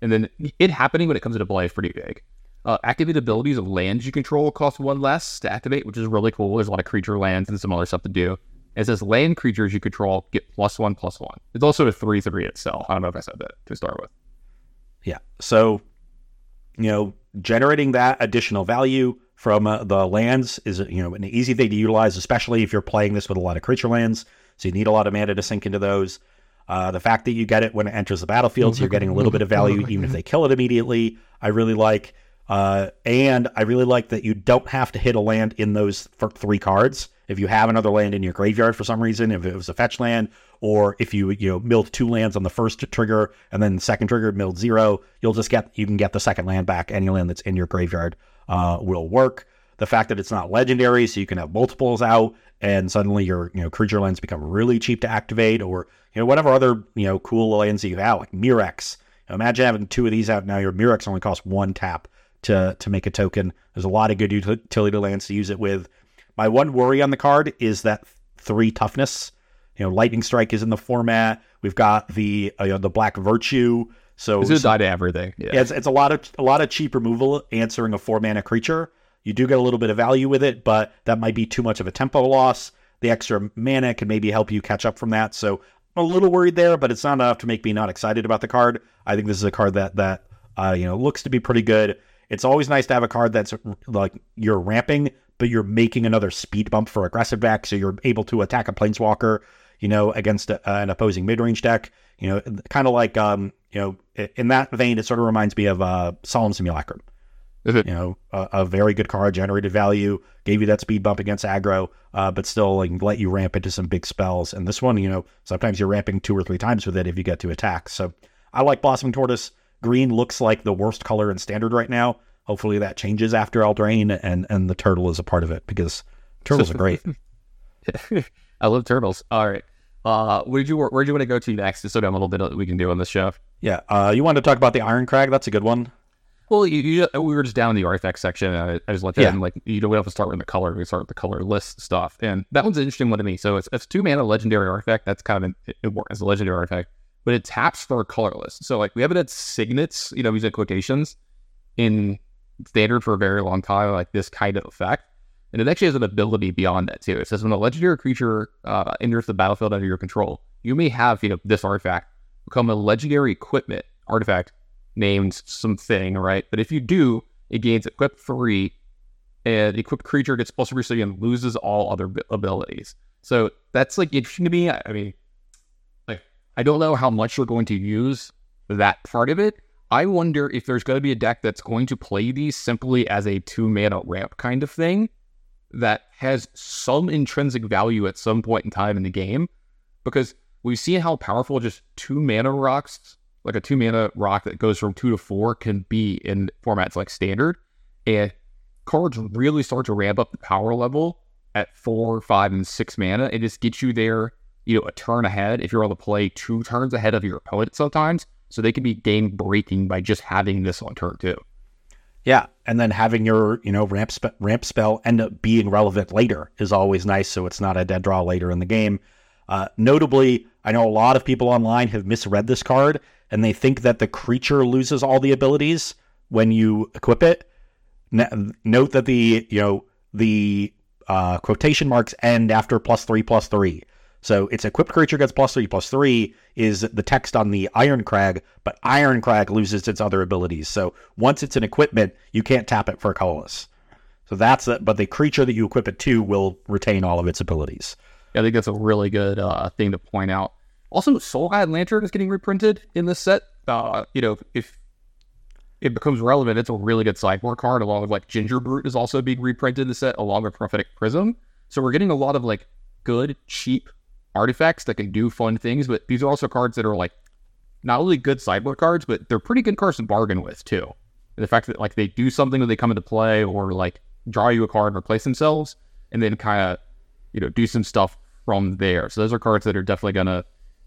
Speaker 1: and then it happening when it comes into play is pretty big. Uh, activate abilities of lands you control cost one less to activate, which is really cool. There's a lot of creature lands and some other stuff to do. It says land creatures you control get plus one plus one. It's also a three three itself. I don't know if I said that to start with.
Speaker 2: Yeah. So, you know, generating that additional value from uh, the lands is you know an easy thing to utilize, especially if you're playing this with a lot of creature lands. So you need a lot of mana to sink into those. Uh, the fact that you get it when it enters the battlefield, so you're getting a little bit of value even if they kill it immediately. I really like, uh, and I really like that you don't have to hit a land in those three cards. If you have another land in your graveyard for some reason, if it was a fetch land, or if you you know milled two lands on the first trigger and then the second trigger milled zero, you'll just get you can get the second land back. Any land that's in your graveyard uh, will work. The fact that it's not legendary, so you can have multiples out, and suddenly your you know creature lands become really cheap to activate, or you know whatever other you know cool lands that you have, like Mirrex. imagine having two of these out now. Your Mirrex only costs one tap to to make a token. There's a lot of good utility lands to use it with. My one worry on the card is that three toughness. You know, Lightning Strike is in the format. We've got the uh, you know, the Black Virtue. So
Speaker 1: it's
Speaker 2: so,
Speaker 1: die to everything.
Speaker 2: Yeah. it's, it's a lot of a lot of cheap removal answering a four mana creature. You do get a little bit of value with it, but that might be too much of a tempo loss. The extra mana can maybe help you catch up from that. So I'm a little worried there, but it's not enough to make me not excited about the card. I think this is a card that that uh, you know looks to be pretty good. It's always nice to have a card that's like you're ramping, but you're making another speed bump for aggressive deck, so you're able to attack a planeswalker, you know, against a, an opposing mid range deck. You know, kind of like um, you know, in that vein, it sort of reminds me of uh, Solemn Simulacrum. You know, a, a, very good card, generated value, gave you that speed bump against aggro, uh, but still like, let you ramp into some big spells. And this one, you know, sometimes you're ramping two or three times with it if you get to attack. So I like Blossoming Tortoise. Green looks like the worst color in standard right now. Hopefully that changes after Eldraine, and and the turtle is a part of it because turtles are great. [LAUGHS]
Speaker 1: I love turtles. All right. Uh, where did you where did you want to go to next? Just so we have a little bit that we can do on this show.
Speaker 2: Yeah. Uh, you wanted to talk about the Irencrag? That's a good one.
Speaker 1: Well, you, you, we were just down in the artifact section. I, I just let that yeah. like you don't have to start with the color. We start with the colorless stuff, and that one's an interesting one to me. So it's, it's two mana legendary artifact. That's kind of important as a legendary artifact, but it taps for colorless. So like we haven't had signets, you know, using quotations in standard for a very long time, like this kind of effect. And it actually has an ability beyond that too. It says when a legendary creature uh, enters the battlefield under your control, you may have you know this artifact become a legendary equipment artifact named something, right? But if you do, it gains equip three, and equipped creature gets plus three and loses all other abilities. So that's like interesting to me. I mean, like I don't know how much you're going to use that part of it. I wonder if there's going to be a deck that's going to play these simply as a two mana ramp kind of thing that has some intrinsic value at some point in time in the game because we've seen how powerful just two mana rocks like a two mana rock that goes from two to four can be in formats like standard. And cards really start to ramp up the power level at four, five, and six mana. It just gets you there, you know, a turn ahead if you're able to play two turns ahead of your opponent sometimes. So they can be game breaking by just having this on turn two.
Speaker 2: Yeah, and then having your you know ramp spe- ramp spell end up being relevant later is always nice. So it's not a dead draw later in the game. Uh, notably, I know a lot of people online have misread this card and they think that the creature loses all the abilities when you equip it. note that the you know the uh, quotation marks end after plus three plus three. So its equipped creature gets plus three plus three is the text on the Irencrag, but Irencrag loses its other abilities. So once it's an equipment, you can't tap it for a colorless. So that's it. But the creature that you equip it to will retain all of its abilities.
Speaker 1: I think that's a really good uh, thing to point out. Also, Soul-Guide Lantern is getting reprinted in this set. Uh, you know, if it becomes relevant, it's a really good sideboard card, along with like Gingerbrute is also being reprinted in the set, along with Prophetic Prism. So we're getting a lot of like good, cheap artifacts that can do fun things, but these are also cards that are like not only good sideboard cards, but they're pretty good cards to bargain with too. And the fact that like they do something when they come into play, or like draw you a card and replace themselves, and then kind of you know do some stuff from there. So those are cards that are definitely gonna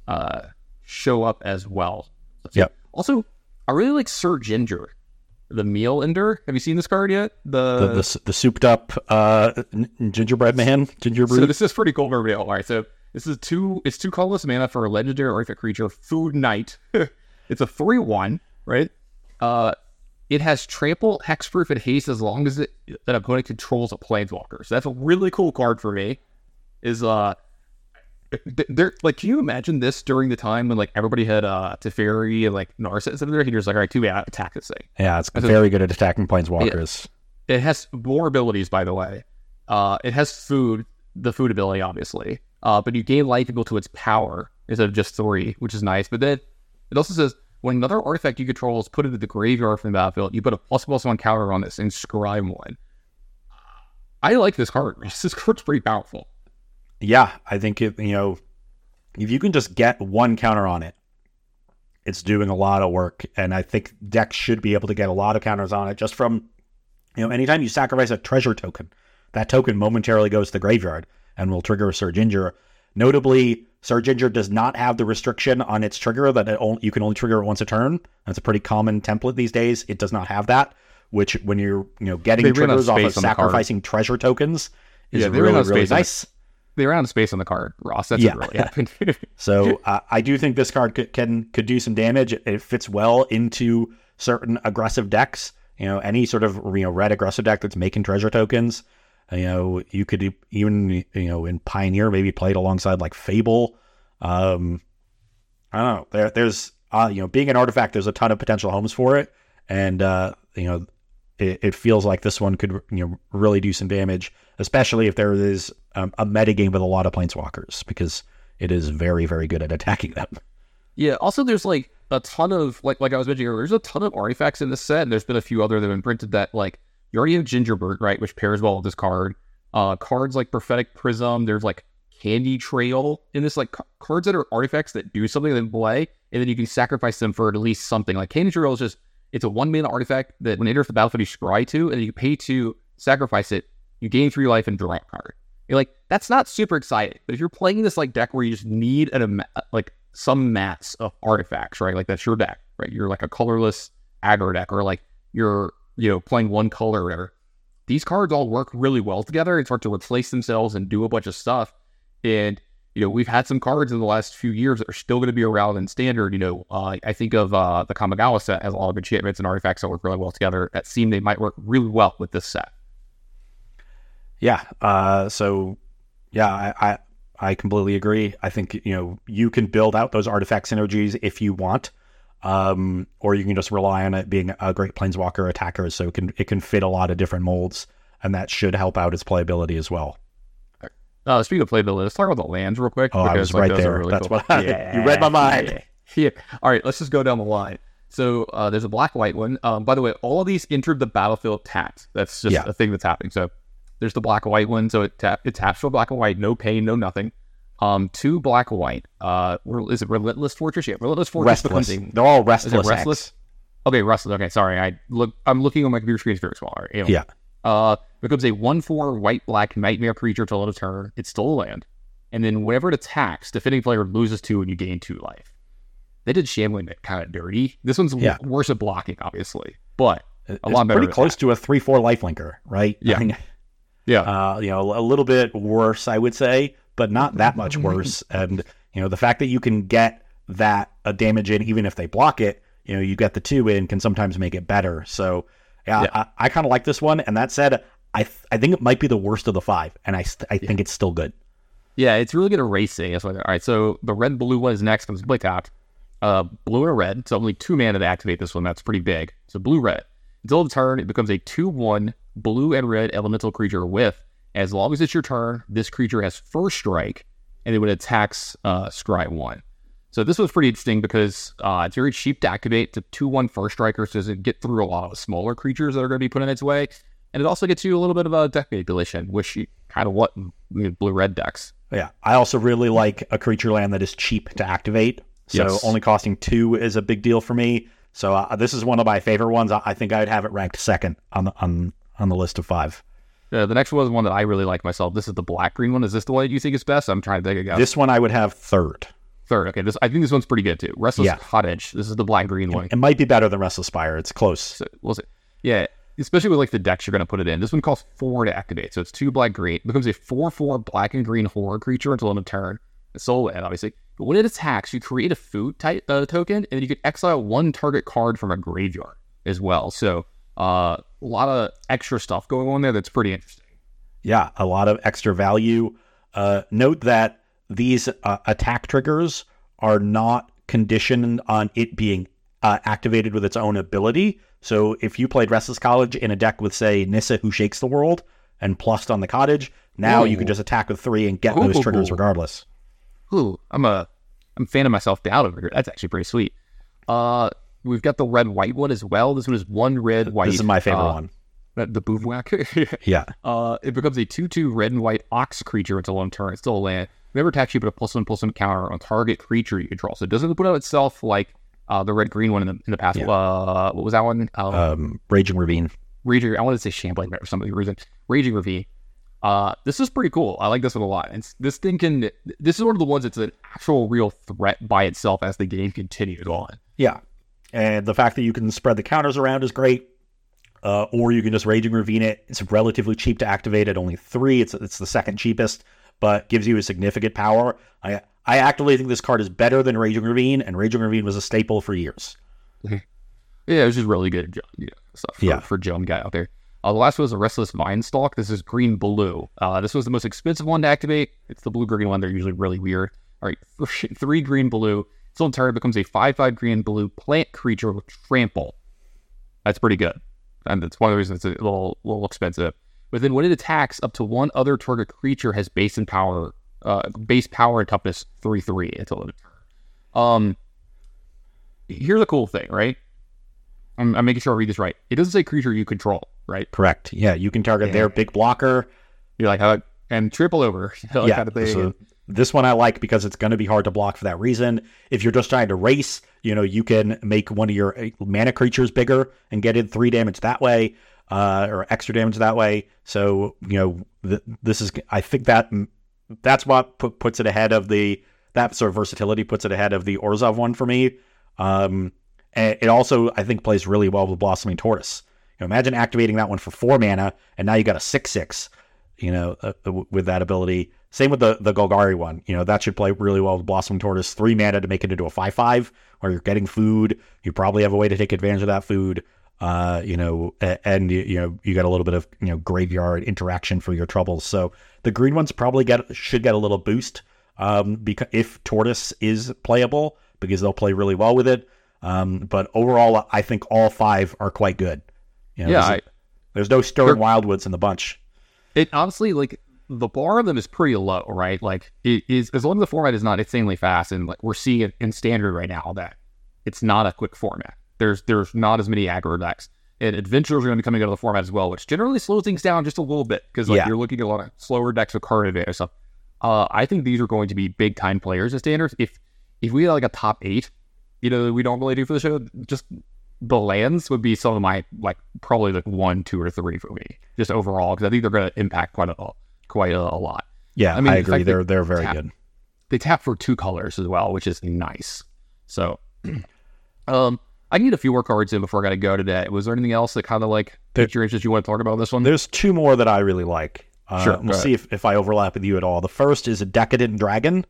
Speaker 1: uh, show up as well.
Speaker 2: Yeah.
Speaker 1: Also, I really like Syr Ginger, the meal ender. Have you seen this card yet?
Speaker 2: The the, the, the souped up uh, gingerbread man, gingerbread.
Speaker 1: So this is pretty cool for real. All right, so this is two. It's two colorless mana for a legendary artifact creature, Food Knight. [LAUGHS] it's a three one, right? Uh, it has trample, hexproof, and haste as long as it an opponent controls a planeswalker. So that's a really cool card for me. Is uh there like can you imagine this during the time when like everybody had uh Teferi and like Narset in there? He was like, all right, too bad, attack this thing.
Speaker 2: Yeah, it's very good at attacking planeswalkers.
Speaker 1: it has more abilities, by the way. Uh, it has food, the food ability, obviously. Uh, but you gain life equal to its power instead of just three, which is nice. But then it also says when another artifact you control is put into the graveyard from the battlefield, you put a plus plus one counter on this and scry one. I like this card. [LAUGHS] This card's pretty powerful.
Speaker 2: Yeah, I think it, you know, if you can just get one counter on it, it's doing a lot of work. And I think decks should be able to get a lot of counters on it just from, you know, anytime you sacrifice a treasure token, that token momentarily goes to the graveyard and will trigger a Syr Ginger. Notably, Syr Ginger does not have the restriction on its trigger that it only, you can only trigger it once a turn. That's a pretty common template these days. It does not have that, which when you're you know getting
Speaker 1: They ran out of
Speaker 2: triggers off of sacrificing treasure tokens is
Speaker 1: Yeah,
Speaker 2: really really
Speaker 1: space on the-
Speaker 2: nice.
Speaker 1: They ran out of space on the card, Ross. That's
Speaker 2: Yeah.
Speaker 1: what really happened. [LAUGHS] [LAUGHS]
Speaker 2: So uh, I do think this card could, can could do some damage. It fits well into certain aggressive decks. You know, any sort of you know red aggressive deck that's making treasure tokens. You know, you could even you know in Pioneer maybe play it alongside like Fable. Um, I don't know. There, there's uh, you know being an artifact, there's a ton of potential homes for it, and uh, you know it, it feels like this one could you know really do some damage, especially if there is um, a meta game with a lot of planeswalkers because it is very very good at attacking them.
Speaker 1: Yeah. Also, there's like a ton of like like I was mentioning earlier. There's a ton of artifacts in this set. And there's been a few other that have been printed that like you already have Gingerbird, right, which pairs well with this card. Uh, cards like Prophetic Prism. There's like Candy Trail in this like ca- cards that are artifacts that do something in play, and then you can sacrifice them for at least something. Like Candy Trail is just it's a one mana artifact that when it enters the battlefield you scry to, and you pay to sacrifice it. You gain three life and draw a card. You're like, that's not super exciting. But if you're playing this like deck where you just need an ama- uh, like some mats of artifacts, right? Like that's your deck, right? You're like a colorless aggro deck, or like you're you know playing one color or whatever. These cards all work really well together and start to replace themselves and do a bunch of stuff. And you know we've had some cards in the last few years that are still going to be around in standard. You know, uh, I think of uh, the Kamigawa set has a lot of enchantments and artifacts that work really well together. That seem they might work really well with this set.
Speaker 2: Yeah. Uh, so yeah, I, I I completely agree. I think you know you can build out those artifact synergies if you want, um, or you can just rely on it being a great planeswalker attacker. So it can it can fit a lot of different molds, and that should help out its playability as well.
Speaker 1: Uh, speaking of playability, let's talk about the lands real quick.
Speaker 2: Oh, I was
Speaker 1: like,
Speaker 2: right there.
Speaker 1: really
Speaker 2: That's
Speaker 1: cool.
Speaker 2: what I, [LAUGHS] you read my mind.
Speaker 1: Yeah. All right, let's just go down the line. So uh, there's a black white one. Um, by the way, all of these entered the battlefield tapped. That's just
Speaker 2: Yeah.
Speaker 1: a thing that's happening. So there's the black and white one. So it tap it taps for black and white, no pain, no nothing. Um, two black and white. Uh, is it relentless fortress? Yeah, relentless fortress.
Speaker 2: Restless.
Speaker 1: becomes
Speaker 2: They're all
Speaker 1: Is
Speaker 2: restless. X.
Speaker 1: restless? Okay, restless. Okay, sorry. I look. I'm looking on my computer screen. It's very small. All right, anyway.
Speaker 2: Yeah.
Speaker 1: Uh, becomes a one-four white black nightmare creature till end of turn. It's still a land, and then whenever it attacks, defending player loses two and you gain two life. They did Shambling it kind of dirty. This one's
Speaker 2: Yeah.
Speaker 1: w- worse at blocking, obviously, but
Speaker 2: It's
Speaker 1: a lot better.
Speaker 2: pretty
Speaker 1: at
Speaker 2: close to a three four lifelinker, right?
Speaker 1: Yeah.
Speaker 2: I mean, [LAUGHS]
Speaker 1: Yeah,
Speaker 2: uh, you know, a little bit worse, I would say, but not that much [LAUGHS] worse. And you know, the fact that you can get that a damage in, even if they block it, you know, you get the two in, can sometimes make it better. So, yeah,
Speaker 1: Yeah.
Speaker 2: I, I kind of like this one. And that said, I th- I think it might be the worst of the five, and I st- I think it's still good.
Speaker 1: Yeah, it's really good at racing. That's why. All right, so the red blue one is next. Comes tapped. Uh, blue and red. So only two mana to activate this one. That's pretty big. So blue red. Until the turn, it becomes a two-one blue and red elemental creature with. As long as it's your turn, this creature has first strike, and then when it attacks, uh, scry one. So this was pretty interesting because uh, it's very cheap to activate. It's a two-one first striker, so it get through a lot of the smaller creatures that are going to be put in its way, and it also gets you a little bit of a deck manipulation, which you kind of what in blue-red decks.
Speaker 2: Yeah, I also really like a creature land that is cheap to activate. So
Speaker 1: Yes.
Speaker 2: only costing two is a big deal for me. So uh, this is one of my favorite ones. I, I think I'd have it ranked second on the on on the list of five.
Speaker 1: Uh, the next one is one that I really like myself. This is the black green one. Is this the one that you think is best? I'm trying to think again.
Speaker 2: This one I would have third.
Speaker 1: Third. Okay, this I think this one's pretty good too. Restless
Speaker 2: Yeah.
Speaker 1: Cottage. This is the black green one.
Speaker 2: It might be better than Restless Spire. It's close.
Speaker 1: So, we'll see. Yeah, especially with like the decks you're going to put it in. This one costs four to activate, so it's two black green. It becomes a four four black and green horror creature until end of turn. It's soul land, obviously. But when it attacks, you create a food type uh, token, and then you can exile one target card from a graveyard as well. So uh, a lot of extra stuff going on there that's pretty interesting.
Speaker 2: Yeah, a lot of extra value. Uh, note that these uh, attack triggers are not conditioned on it being uh, activated with its own ability. So if you played Restless Cottage in a deck with, say, Nissa, who shakes the world, and plussed on the cottage, now you
Speaker 1: Ooh.
Speaker 2: can just attack with three and get
Speaker 1: Ooh.
Speaker 2: those triggers regardless.
Speaker 1: Ooh, I'm a I'm a fan of myself down over here. That's actually pretty sweet. Uh, we've got the red white one as well. This one is one red white.
Speaker 2: This is my favorite
Speaker 1: uh,
Speaker 2: one.
Speaker 1: The, the. [LAUGHS]
Speaker 2: Yeah.
Speaker 1: uh, it becomes a two-two red and white ox creature until one turn. It's still a land. Never attacks you, but a plus one plus one counter on target creature you control. So it doesn't put out itself like uh, the red green one in the in the past.
Speaker 2: Yeah.
Speaker 1: Uh, what was that one? Um,
Speaker 2: Um, Raging Ravine.
Speaker 1: Raging. I wanted to say Champlain for some reason. Raging Ravine. Uh, this is pretty cool. I like this one a lot. It's, this thing can. This is one of the ones that's an actual real threat by itself as the game continues on.
Speaker 2: Yeah. And the fact that you can spread the counters around is great. Uh, or you can just Raging Ravine it. It's relatively cheap to activate at only three. It's it's the second cheapest, but gives you a significant power. I I actively think this card is better than Raging Ravine, and Raging Ravine was a staple for years.
Speaker 1: Yeah, it was just really good you know, stuff for,
Speaker 2: Yeah.
Speaker 1: for Joan guy out there. Uh, the last one was a Restless Vinestalk. This is green blue. Uh, this was the most expensive one to activate. It's the blue green one. They're usually really weird. All right, [LAUGHS] three green blue. It's on turn becomes a five five green blue plant creature with trample. That's pretty good, and that's one of the reasons it's a little little expensive. But then when it attacks, up to one other target creature has base and power, uh, base power and toughness three three until of turn. Um, here's the cool thing, right? I'm, I'm making sure I read this right. It doesn't say creature you control, right?
Speaker 2: Correct. Yeah, you can target
Speaker 1: Yeah.
Speaker 2: their big blocker.
Speaker 1: You're like, uh, and triple over, [LAUGHS]
Speaker 2: yeah.
Speaker 1: kind of
Speaker 2: so this one I like because it's going to be hard to block for that reason. If you're just trying to race, you know, you can make one of your uh, mana creatures bigger and get in three damage that way, uh, or extra damage that way. So you know, th- this is I think that that's what pu- puts it ahead of the that sort of versatility puts it ahead of the Orzhov one for me. Um, and it also I think plays really well with Blossoming Tortoise. You know, imagine activating that one for four mana, and now you got a six six. You know, uh, uh, with that ability. Same with the the Golgari one. You know, that should play really well with Blossoming Tortoise. Three mana to make it into a five five, where you're getting food. You probably have a way to take advantage of that food. Uh, you know, and you, know you got a little bit of you know graveyard interaction for your troubles. So the green ones probably get should get a little boost um, because if Tortoise is playable because they'll play really well with it. Um, but overall, I think all five are quite good. You know,
Speaker 1: yeah,
Speaker 2: there's,
Speaker 1: I,
Speaker 2: there's no Stirring Wildwoods in the bunch.
Speaker 1: it honestly like the bar of them is pretty low, right? Like it is as long as the format is not insanely fast, and like we're seeing it in standard right now that it's not a quick format. There's there's not as many aggro decks, and adventures are going to be coming out of the format as well, which generally slows things down just a little bit because like
Speaker 2: Yeah.
Speaker 1: you're looking at a lot of slower decks with card advantage stuff. Uh, I think these are going to be big time players as standards. If if we had like a top eight, you know, that we don't really do for the show, just the lands would be some of my like probably like one, two, or three for me, just overall because I think they're going to impact quite a quite a, a lot.
Speaker 2: Yeah,
Speaker 1: I
Speaker 2: I,
Speaker 1: mean, I
Speaker 2: agree. They're they're very
Speaker 1: tap-
Speaker 2: good.
Speaker 1: They tap for two colors as well, which is nice. So, [CLEARS THROAT] um, I need a few more cards in before I got to go today. Was there anything else that kind of like piqued your interest you want to talk about this one?
Speaker 2: There's two more that I really like. Uh,
Speaker 1: Sure,
Speaker 2: We'll see if, if I overlap with you at all. The first is a Decadent Dragon.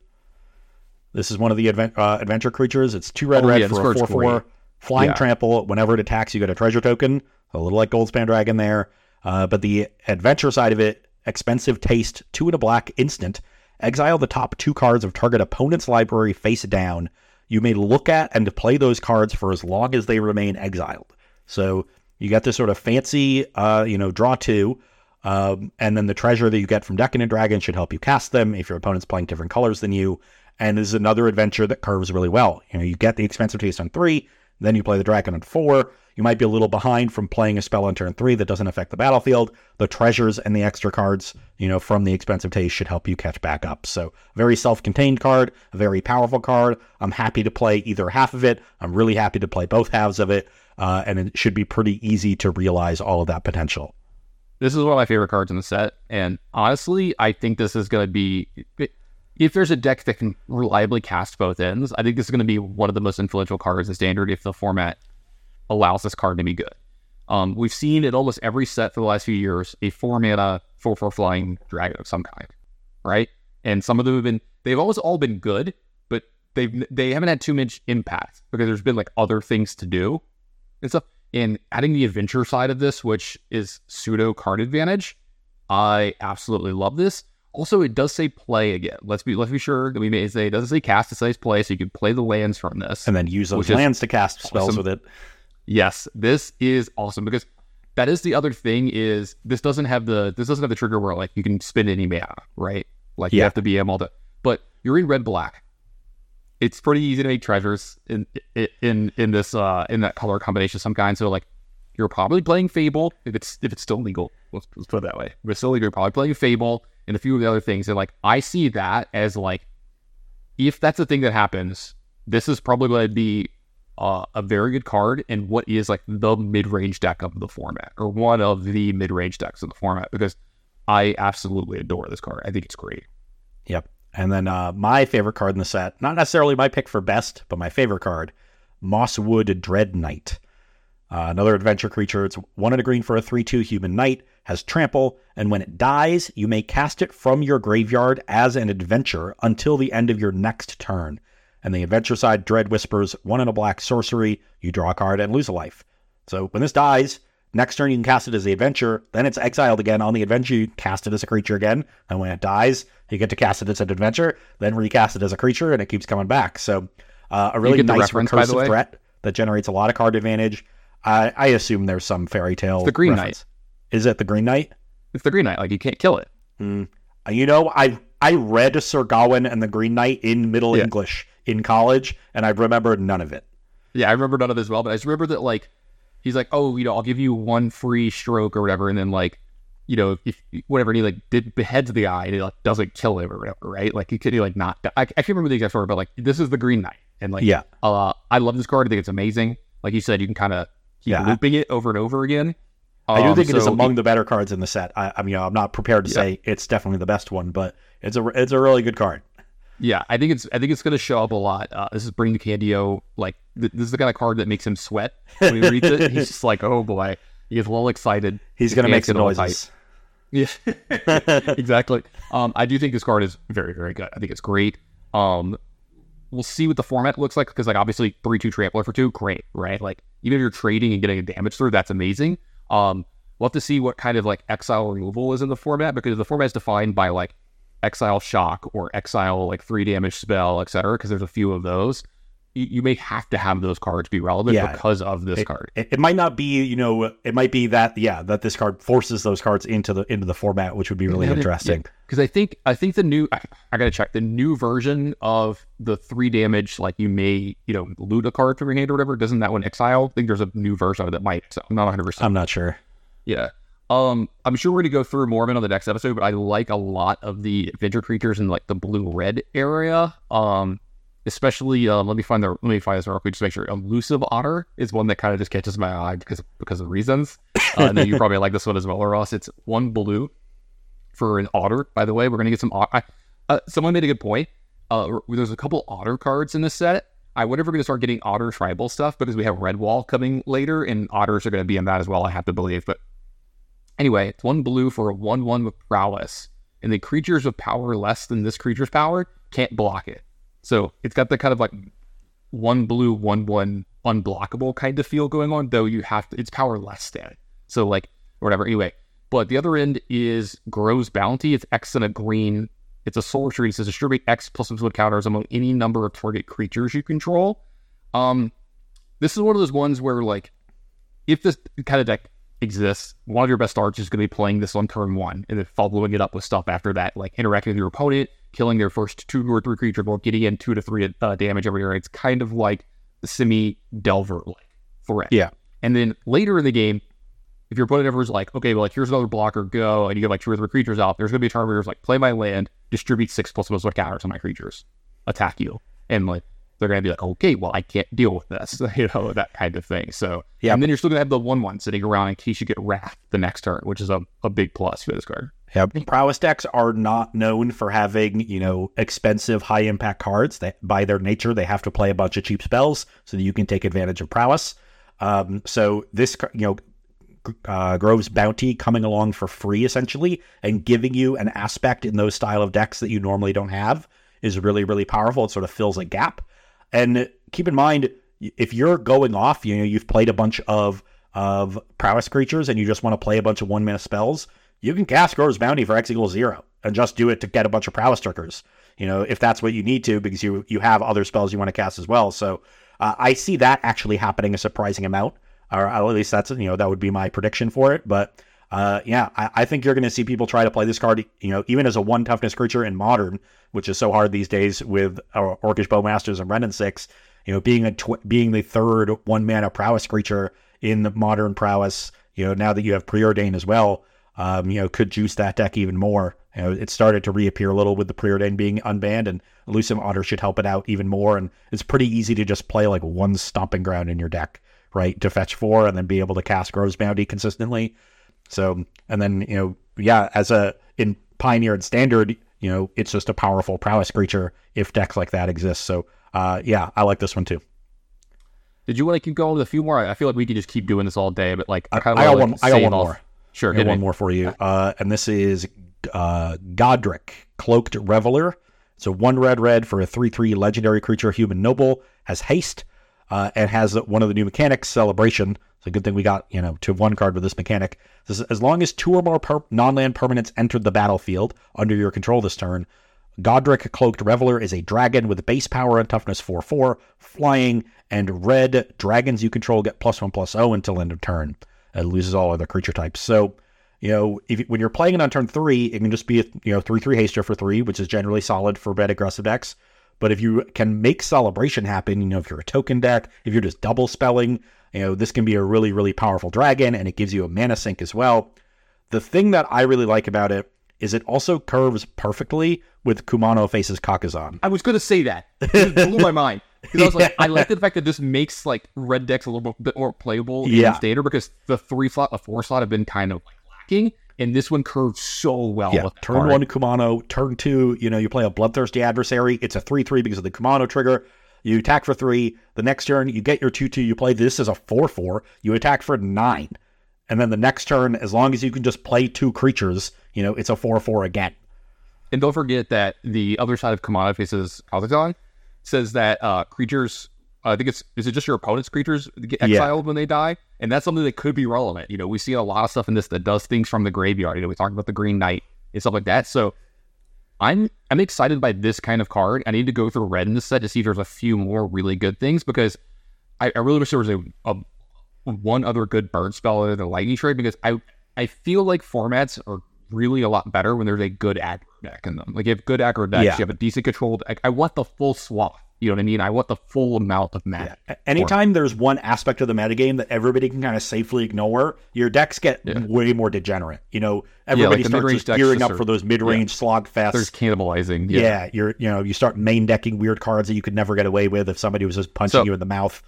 Speaker 2: This is one of the advent, uh, adventure creatures. It's two red
Speaker 1: Oh,
Speaker 2: red
Speaker 1: yeah,
Speaker 2: for a
Speaker 1: card's
Speaker 2: 4 4.
Speaker 1: great.
Speaker 2: Flying
Speaker 1: Yeah.
Speaker 2: trample. Whenever it attacks, you get a treasure token. A little like Goldspan Dragon there. Uh, but the adventure side of it, expensive taste, two and a black instant. Exile the top two cards of target opponent's library face down. You may look at and play those cards for as long as they remain exiled. So you get this sort of fancy, uh, you know, draw two. Um, and then the treasure that you get from Decadent Dragon should help you cast them if your opponent's playing different colors than you. And this is another adventure that curves really well. You know, you get the expensive taste on three, then you play the dragon on four. You might be a little behind from playing a spell on turn three that doesn't affect the battlefield. The treasures and the extra cards, you know, from the expensive taste should help you catch back up. So, very self-contained card, a very powerful card. I'm happy to play either half of it. I'm really happy to play both halves of it, uh, and it should be pretty easy to realize all of that potential.
Speaker 1: this is one of my favorite cards in the set, and honestly, I think this is going to be. If there's a deck that can reliably cast both ends, I think this is going to be one of the most influential cards in standard if the format allows this card to be good. Um, we've seen in almost every set for the last few years a four mana, four four flying dragon of some kind, right? And some of them have been they've almost all been good, but they've they haven't had too much impact because there's been like other things to do and stuff. And adding the adventure side of this, which is pseudo card advantage, I absolutely love this. Also, it does say play again. Let's be let's be sure that we may say it doesn't say cast. It says play, so you can play the lands from this.
Speaker 2: And then use those
Speaker 1: is
Speaker 2: lands to cast spells
Speaker 1: awesome.
Speaker 2: with it.
Speaker 1: Yes, this is awesome because that is the other thing is this doesn't have the this doesn't have the trigger where like you can spend any mana, right? Like you have to be able to. But you're in red black. It's pretty easy to make treasures in in in this uh in that color combination of some kind. So like you're probably playing Fable if it's if it's still legal. Let's, let's put it that way. If it's still legal, you're probably playing Fable and a few of the other things. And like I see that as like if that's the thing that happens, this is probably going to be uh, a very good card in what is like the mid-range deck of the format, or one of the mid-range decks of the format, because I absolutely adore this card. I think it's great.
Speaker 2: Yep. And then uh, my favorite card in the set, not necessarily my pick for best, but my favorite card, Mosswood Dread Knight. Uh, another adventure creature. It's one and a green for a 3 2 human knight, has trample, and when it dies, you may cast it from your graveyard as an adventure until the end of your next turn. And the adventure side, Dread Whispers, one in a black sorcery, you draw a card and lose a life. So when this dies, next turn you can cast it as the adventure, then it's exiled again on the adventure, you cast it as a creature again, and when it dies, you get to cast it as an adventure, then recast it as a creature, and it keeps coming back. So uh, a really nice
Speaker 1: reference, by the
Speaker 2: recursive threat that generates a lot of card advantage. I, I assume there's some fairy tale.
Speaker 1: the Green
Speaker 2: reference. Is it the Green Knight?
Speaker 1: It's the Green Knight. Like you can't kill it.
Speaker 2: Uh, You know, I I read Sir Gawain and the Green Knight in Middle
Speaker 1: Yeah.
Speaker 2: English in college, and I remember none of it.
Speaker 1: Yeah, I remember none of this well, but I just remember that like he's like, oh, you know, I'll give you one free stroke or whatever, and then like, you know, if whatever, and he like did beheads the eye and it like doesn't kill him or whatever, right? Like he could he like not. I, I can't remember the exact story, but like this is the Green Knight, and like
Speaker 2: Yeah.
Speaker 1: uh, I love this card. I think it's amazing. Like you said, you can kind of keep
Speaker 2: Yeah.
Speaker 1: looping it over and over again.
Speaker 2: I do
Speaker 1: Um,
Speaker 2: think it is
Speaker 1: so
Speaker 2: among the better cards in the set. I, I mean, I'm not prepared to
Speaker 1: Yeah.
Speaker 2: say it's definitely the best one, but it's a it's a really good card.
Speaker 1: Yeah, I think it's I think it's going to show up a lot. Uh, this is Bring the Candio. Like th- this is the kind of card that makes him sweat when he reads it. He's just like, oh boy, he gets a little excited.
Speaker 2: He's gonna make
Speaker 1: hands
Speaker 2: some noises.
Speaker 1: Yeah, [LAUGHS] exactly. Um, I do think this card is very, very good. I think it's great. Um, we'll see what the format looks like because, like, obviously, three two trampler for two, great, right? Like, even if you're trading and getting a damage through, that's amazing. Um, we'll have to see what kind of like exile removal is in the format because the format is defined by like exile shock or exile like three damage spell, etc. Because there's a few of those. You, you may have to have those cards be relevant
Speaker 2: Yeah.
Speaker 1: because of this
Speaker 2: It,
Speaker 1: card.
Speaker 2: it, it might not be, you know, it might be that yeah, that this card forces those cards into the into the format, which would be really interesting.
Speaker 1: Because I think I think the new I, I gotta check the new version of the three damage like you may you know loot a card from your hand or whatever. Doesn't that one exile? I think there's a new version of it that might. So I'm not 100. percent
Speaker 2: I'm not sure.
Speaker 1: Yeah. Um, I'm sure we're gonna go through more of it on the next episode, but I like a lot of the adventure creatures in like the blue red area. Um, especially um, let me find the let me find this real quick just make sure. Elusive otter is one that kind of just catches my eye because because of reasons. Uh, and then you [LAUGHS] probably like this one as well, Ross. It's one blue for an otter. By the way, we're gonna get some. I, uh, someone made a good point. Uh, there's a couple otter cards in this set. I wonder if we're gonna start getting otter tribal stuff because we have red wall coming later, and otters are gonna be in that as well. I have to believe, but Anyway, it's one blue for a 1 1 with prowess. And the creatures with power less than this creature's power can't block it. So it's got the kind of like one blue, one one unblockable kind of feel going on, though you have to, it's power less than. So, like, whatever. Anyway, but the other end is Grove's Bounty. It's X and a green. It's a sorcery. It says distribute X plus one counters among any number of target creatures you control. Um, this is one of those ones where, like, if this kind of deck exists, one of your best starts is going to be playing this on turn one and then following it up with stuff after that, like interacting with your opponent, killing their first two or three creatures, or getting in two to three uh, damage every turn. It's kind of like semi Delver like threat.
Speaker 2: Yeah.
Speaker 1: And then later in the game, if your opponent ever is like, okay, well, like here's another blocker, go, and you get like two or three creatures out, there's going to be a turn where you're like, play my land, distribute six plus plus counters on my creatures, attack you, and like they're going to be like, okay, well, I can't deal with this, [LAUGHS] you know, that kind of thing. So
Speaker 2: Yeah.
Speaker 1: and then you're still going to have the one one sitting around in case you get Wrath the next turn, which is a, a big plus for this card.
Speaker 2: Yep. Prowess decks are not known for having, you know, expensive high impact cards. They, by their nature, they have to play a bunch of cheap spells so that you can take advantage of prowess. Um, so this, you know, uh, Grove's Bounty coming along for free essentially and giving you an aspect in those style of decks that you normally don't have is really, really powerful. It sort of fills a gap. And keep in mind, if you're going off, you know, you've played a bunch of of prowess creatures and you just want to play a bunch of one mana spells, you can cast Grove's Bounty for X equals zero. and just do it to get a bunch of prowess trickers. You know, if that's what you need to, because you you have other spells you want to cast as well. So uh, I see that actually happening a surprising amount, or at least that's you know that would be my prediction for it. But uh, yeah, I, I, think you're going to see people try to play this card, you know, even as a one toughness creature in modern, which is so hard these days with Orcish Bowmasters and Wrenn Six. You know, being a tw- being the third one mana prowess creature in the modern prowess. You know, now that you have preordain as well, um, you know, could juice that deck even more. You know, it started to reappear a little with the preordain being unbanned, and elusive otter should help it out even more. And it's pretty easy to just play like one stomping ground in your deck, right, to fetch four and then be able to cast Grove's Bounty consistently. So, and then, you know, yeah, as a in Pioneer and Standard, you know, it's just a powerful prowess creature if decks like that exist. So, uh, yeah, I like this one too.
Speaker 1: Did you want to keep going with a few more? I feel like we could just keep doing this all day, but like
Speaker 2: I, kind of I got one. I got one off. more.
Speaker 1: Sure,
Speaker 2: I got one more for you. Uh, and this is uh, Goddric, Cloaked Reveler. So one red red for a three three legendary creature, human noble, has haste, uh, and has one of the new mechanics, Celebration. It's a good thing we got, you know, to one card with this mechanic. This is, as long as two or more per- non-land permanents entered the battlefield under your control this turn, Goddric Cloaked Reveler is a dragon with base power and toughness 4-4, flying, and red dragons you control get plus 1 plus 0 until end of turn. It loses all other creature types. So, you know, if when you're playing it on turn 3, it can just be a, you know, 3-3 haster for 3, which is generally solid for red aggressive decks. But if you can make celebration happen, you know, if you're a token deck, if you're just double spelling, you know, this can be a really, really powerful dragon, and it gives you a mana sink as well. The thing that I really like about it is it also curves perfectly with Kumano faces Kakkazan.
Speaker 1: I was going to say that. It blew my mind. Because I was like, I like the fact that this makes like red decks a little bit more playable yeah. in standard because the three slot, the four slot have been kind of like lacking, and this one curves so well.
Speaker 2: Yeah, turn one Kumano, turn two, you know, you play a bloodthirsty adversary. It's a three three because of the Kumano trigger. You attack for three. The next turn, you get your 2 2. You play this as a 4 4. You attack for nine. And then the next turn, as long as you can just play two creatures, you know, it's a 4 4 again.
Speaker 1: And don't forget that the other side of Kumano faces Kakkazan says that uh, creatures, uh, I think it's, is it just your opponent's creatures get exiled yeah. when they die? And that's something that could be relevant. You know, we see a lot of stuff in this that does things from the graveyard. You know, we talked about the Green Knight and stuff like that. So I'm I'm excited by this kind of card. I need to go through red in this set to see if there's a few more really good things because I, I really wish there was a, a, one other good burn spell other than lightning strike because I I feel like formats are really a lot better when there's a good aggro deck in them. Like you have good aggro decks, yeah. you have a decent controlled. I, I want the full swath. You know what I mean? I want the full amount of mana.
Speaker 2: Yeah. Anytime there's one aspect of the metagame that everybody can kind of safely ignore, your decks get yeah. way more degenerate. You know, everybody yeah, like starts just gearing up for those mid-range slog fests.
Speaker 1: There's cannibalizing.
Speaker 2: Yeah. you're you know you start main decking weird cards that you could never get away with if somebody was just punching so, you in the mouth.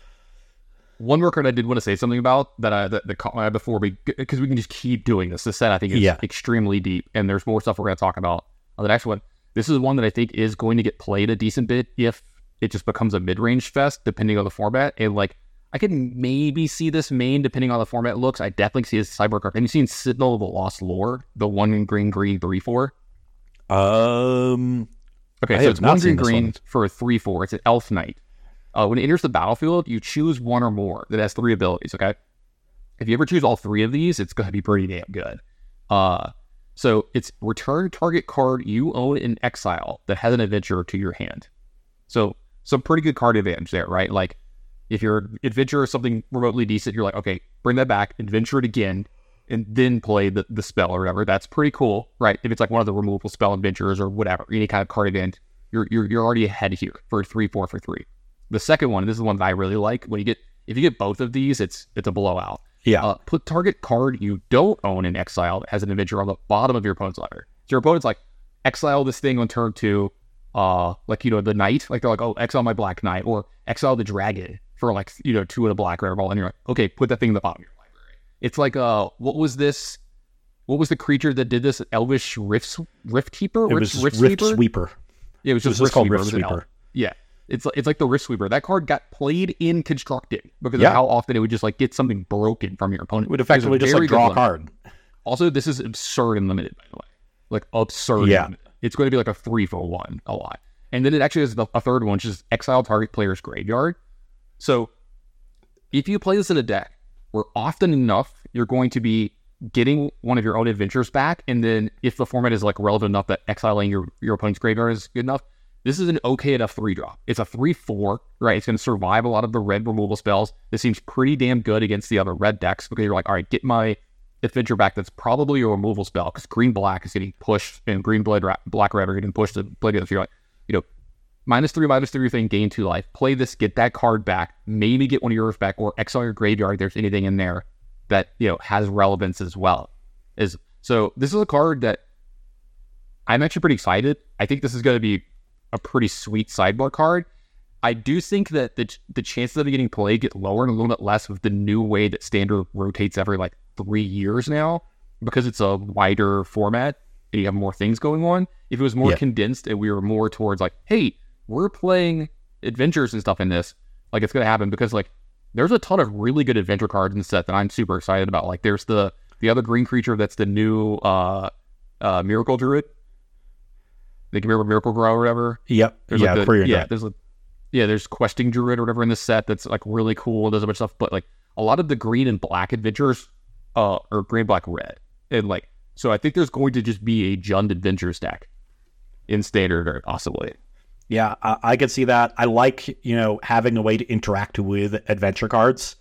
Speaker 1: One more card I did want to say something about that I that, that caught my eye before because we can just keep doing this. This set I think is yeah. extremely deep, and there's more stuff we're going to talk about on the next one. This is one that I think is going to get played a decent bit if it just becomes a mid-range fest depending on the format. And like I can maybe see this main depending on the format looks. I definitely see this cyber card. Have you seen Sentinel of the Lost Lore, the one in green green three four?
Speaker 2: Um.
Speaker 1: Okay, I so it's one green green for a three four. It's an Elf Knight. Uh, when it enters the battlefield, you choose one or more that has three abilities. Okay, if you ever choose all three of these, it's going to be pretty damn good. Uh, so it's return target card you own in exile that has an adventure to your hand. So some pretty good card advantage there, right? Like if your adventure is something remotely decent, you're like, okay, bring that back, adventure it again, and then play the, the spell or whatever. That's pretty cool, right? If it's like one of the removable spell adventures or whatever, any kind of card event, you're you're, you're already ahead here for three, four for three. The second one, this is the one that I really like. When you get if you get both of these, it's it's a blowout.
Speaker 2: Yeah.
Speaker 1: Uh, put target card you don't own in exile has an adventure on the bottom of your opponent's library. So your opponent's like, exile this thing on turn two, uh like you know the knight like they're like oh exile my black knight or exile the dragon for like you know two in a black rare ball and you're like okay put that thing in the bottom of your library. It's like uh what was this what was the creature that did this? Elvish rift rift keeper?
Speaker 2: It was rift, rift sweeper? sweeper.
Speaker 1: Yeah it was just
Speaker 2: it was rift
Speaker 1: called
Speaker 2: sweeper. rift sweeper.
Speaker 1: yeah. It's it's like the rift sweeper. That card got played in constructed because yeah. of how often it would just like get something broken from your opponent.
Speaker 2: It would effectively just like draw a card.
Speaker 1: Also this is absurd and limited by the way. Like absurd
Speaker 2: yeah
Speaker 1: it's going to be like a three for one a lot. And then it actually has a third one, which is exile target player's graveyard. So if you play this in a deck where often enough you're going to be getting one of your own adventures back, and then if the format is like relevant enough that exiling your your opponent's graveyard is good enough, this is an okay enough three drop. It's a three four, right? It's going to survive a lot of the red removal spells. This seems pretty damn good against the other red decks because you're like, all right, get my adventure back. That's probably a removal spell because green black is getting pushed and green blood black red are getting pushed to play the other. You're like, you know, minus three, minus three thing, gain two life. Play this, get that card back, maybe get one of yours back, or exile your graveyard. If there's anything in there that you know has relevance as well. Is so this is a card that I'm actually pretty excited. I think this is going to be a pretty sweet sideboard card. I do think that the the chances of it getting played get lower and a little bit less with the new way that standard rotates every like three years now because it's a wider format and you have more things going on. If it was more yeah. condensed and we were more towards like, hey, we're playing adventures and stuff in this, like it's gonna happen because like there's a ton of really good adventure cards in the set that I'm super excited about. Like there's the the other green creature that's the new uh uh miracle druid they can remember Miracle-Gro or whatever.
Speaker 2: Yep.
Speaker 1: There's
Speaker 2: yeah,
Speaker 1: like the, yeah. There's a, yeah, there's questing druid or whatever in the set that's like really cool. Does a bunch of stuff, but like a lot of the green and black adventures, uh, or green, black, red, and like so. I think there's going to just be a Jund adventure stack in standard or possibly.
Speaker 2: Yeah, I, I could see that. I like you know having a way to interact with adventure cards.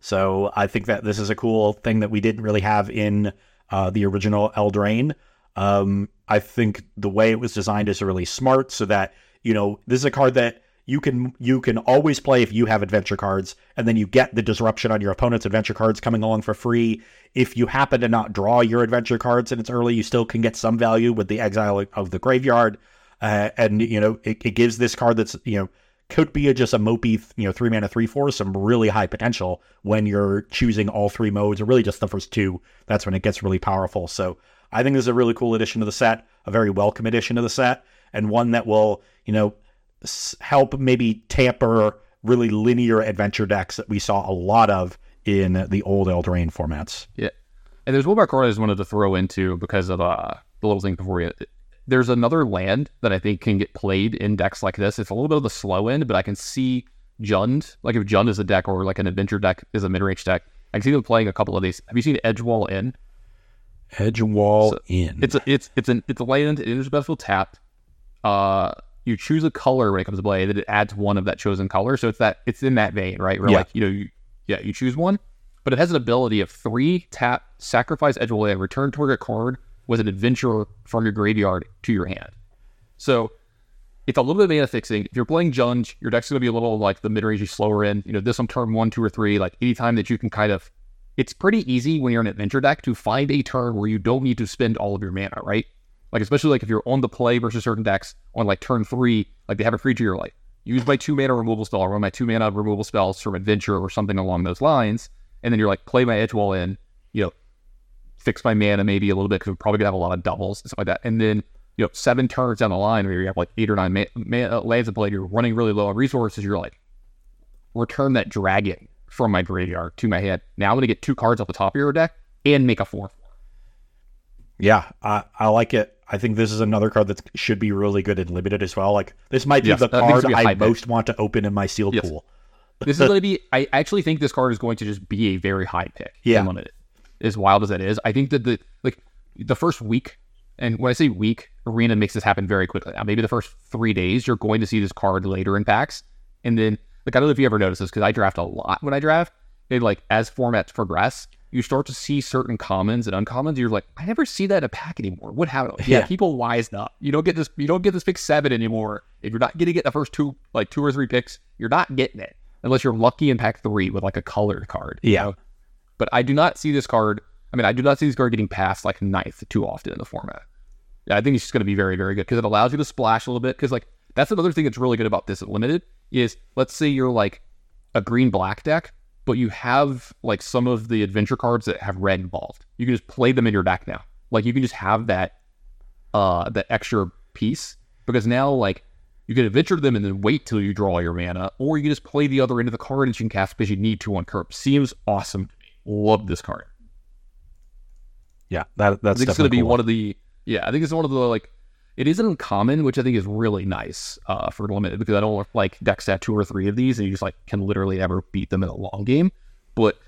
Speaker 2: So I think that this is a cool thing that we didn't really have in uh, the original Eldraine. Um, I think the way it was designed is really smart so that, you know, this is a card that you can you can always play if you have adventure cards and then you get the disruption on your opponent's adventure cards coming along for free. If you happen to not draw your adventure cards and it's early you still can get some value with the exile of the graveyard. Uh, and you know it, it, gives this card that's you know could be a, just a mopey you know three mana three four some really high potential when you're choosing all three modes or really just the first two. That's when it gets really powerful. So I think this is a really cool addition to the set, a very welcome addition to the set, and one that will, you know, help maybe tamper really linear adventure decks that we saw a lot of in the old Eldraine formats.
Speaker 1: Yeah. And there's one more card I just wanted to throw into because of uh, the little thing before you. There's another land that I think can get played in decks like this. It's a little bit of the slow end, but I can see Jund, like if Jund is a deck or like an adventure deck is a mid range deck, I can see them playing a couple of these. Have you seen Edgewall Inn?
Speaker 2: Edgewall so
Speaker 1: Inn. It's a it's it's an it's a land. It is special tap. Uh, you choose a color when it comes to play, that it adds one of that chosen color. So it's that it's in that vein, right? Where
Speaker 2: yeah.
Speaker 1: like you know, you, yeah, you choose one, but it has an ability of three tap, sacrifice Edgewall Inn, return target card with an adventure from your graveyard to your hand. So it's a little bit of mana fixing. If you're playing Jund, your deck's going to be a little like the mid range slower in. You know, this on turn one, two, or three. Like anytime that you can kind of it's pretty easy when you're an adventure deck to find a turn where you don't need to spend all of your mana, right? Like especially like if you're on the play versus certain decks on like turn three, like they have a creature you're like, use my two mana removal spell or my two mana removal spells from adventure or something along those lines, and then you're like, play my Edgewall Inn, you know, fix my mana maybe a little bit because we're probably gonna have a lot of doubles and stuff like that, and then you know seven turns down the line where you have like eight or nine ma- ma- uh, lands in play, you're running really low on resources, you're like, return that dragon from my graveyard to my hand. Now I'm going to get two cards off the top of your deck and make a four.
Speaker 2: Yeah, I, I like it. I think this is another card that should be really good and limited as well. Like this might be yes, the card I most pick. want to open in my sealed yes. pool.
Speaker 1: this is going to be. I actually think this card is going to just be a very high pick.
Speaker 2: Yeah,
Speaker 1: limited. As wild as that is, I think that the like the first week, and when I say week, Arena makes this happen very quickly. Now, maybe the first three days, you're going to see this card later in packs, and then like I don't know if you ever notice this because I draft a lot when I draft. And like as formats progress, you start to see certain commons and uncommons. You're like, I never see that in a pack anymore. What happened? [LAUGHS] Yeah, yeah, people wised up. You don't get this. You don't get this pick seven anymore. If you're not getting it the first two, like two or three picks, you're not getting it unless you're lucky in pack three with like a colored card.
Speaker 2: Yeah.
Speaker 1: Know? But I do not see this card. I mean, I do not see this card getting past like ninth too often in the format. Yeah, I think it's just going to be very, very good because it allows you to splash a little bit. Because like that's another thing that's really good about this limited is let's say you're like a green black deck, but you have like some of the adventure cards that have red involved. You can just play them in your deck now. Like you can just have that uh that extra piece because now like you can adventure them and then wait till you draw your mana, or you can just play the other end of the card and you can cast because you need to on curb. Seems awesome. Love this card.
Speaker 2: Yeah, that that's I
Speaker 1: think it's going to be cool. one of the yeah. I think it's one of the like it is uncommon, which I think is really nice uh, for limited because I don't like decks that two or three of these and you just like can literally never beat them in a long game. But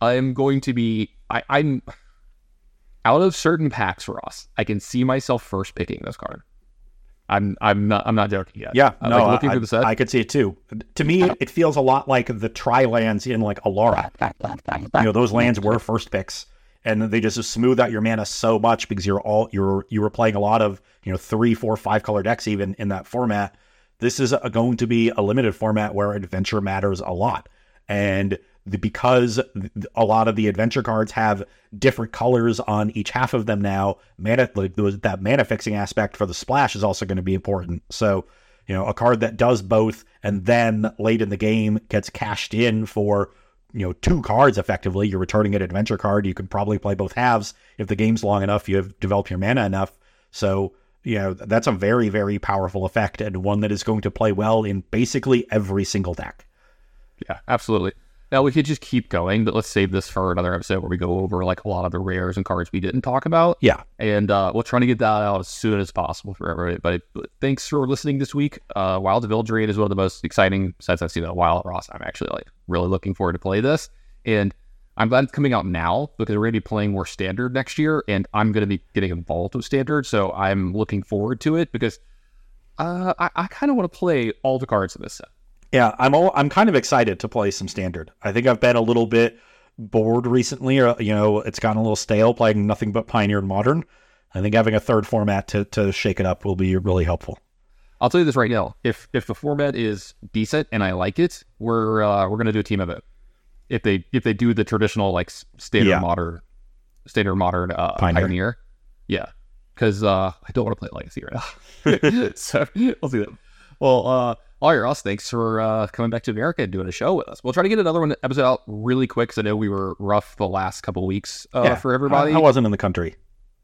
Speaker 1: I'm going to be I, I'm out of certain packs, Ross, I can see myself first picking this card. I'm I'm not I'm not joking yet.
Speaker 2: Yeah,
Speaker 1: I
Speaker 2: no,
Speaker 1: like looking
Speaker 2: I,
Speaker 1: through the set.
Speaker 2: I could see it too. To me, it, it feels a lot like the tri lands in like Alara. You know, those lands were [LAUGHS] first picks, and they just smooth out your mana so much because you're all you're you were playing a lot of you know three, four, five color decks even in that format. This is a, going to be a limited format where adventure matters a lot, and the, because a lot of the adventure cards have different colors on each half of them now, mana like that mana fixing aspect for the splash is also going to be important. So, you know, a card that does both and then late in the game gets cashed in for you know two cards effectively. You're returning an adventure card. You can probably play both halves if the game's long enough. You have developed your mana enough. So you know that's a very very powerful effect and one that is going to play well in basically every single deck.
Speaker 1: Yeah, absolutely. Now we could just keep going, but let's save this for another episode where we go over like a lot of the rares and cards we didn't talk about.
Speaker 2: Yeah.
Speaker 1: And uh, we'll try to get that out as soon as possible for everybody. But thanks for listening this week. Uh, Wild Raid is one of the most exciting sets I've seen in a while, Ross. I'm actually like really looking forward to play this. And I'm glad it's coming out now because we're going to be playing more standard next year, and I'm going to be getting involved with standard. So I'm looking forward to it because uh, I, I kind of want to play all the cards in this set.
Speaker 2: Yeah, I'm all, I'm kind of excited to play some standard. I think I've been a little bit bored recently, or you know, it's gotten a little stale playing nothing but Pioneer and Modern. I think having a third format to to shake it up will be really helpful.
Speaker 1: I'll tell you this right now: if if the format is decent and I like it, we're uh, we're gonna do a team event. If they if they do the traditional like standard
Speaker 2: Yeah.
Speaker 1: modern, standard modern uh,
Speaker 2: Pioneer.
Speaker 1: pioneer. yeah, because uh, I don't want to play legacy right now. [LAUGHS] so we'll see that. Well, all right, Ross, thanks for uh, coming back to America and doing a show with us. We'll try to get another one episode out really quick because I know we were rough the last couple weeks uh, for everybody.
Speaker 2: I, I wasn't in the country.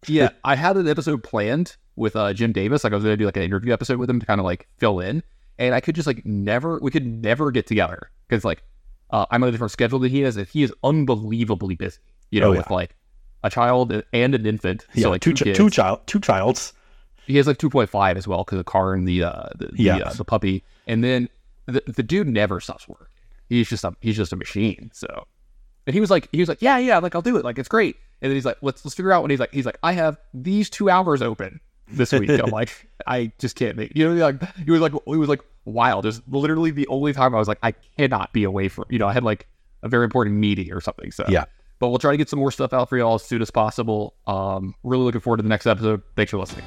Speaker 1: yeah, I had an episode planned with uh, Jim Davis. Like I was going to do like an interview episode with him to kind of like fill in, and I could just like never, we could never get together because like uh, I'm on a different schedule than he is, and he is unbelievably busy. You know,
Speaker 2: Oh, yeah.
Speaker 1: with like a child and an infant.
Speaker 2: Yeah,
Speaker 1: so like
Speaker 2: two
Speaker 1: two,
Speaker 2: chi- two child two childs.
Speaker 1: He has like 2.5 as well because the car and the uh, the, the, uh, the puppy, and then the, the dude never stops working. He's just a he's just a machine. So, and he was like he was like yeah yeah like I'll do it like it's great. And then he's like let's let's figure out what he's like. He's like I have these two hours open this week. I'm like [LAUGHS] I just can't make you know like he was like he was like wild. It was literally the only time I was like I cannot be away from you know I had like a very important meeting or something. So
Speaker 2: Yeah.
Speaker 1: But we'll try to get some more stuff out for y'all as soon as possible. Um, really looking forward to the next episode. Thanks for listening.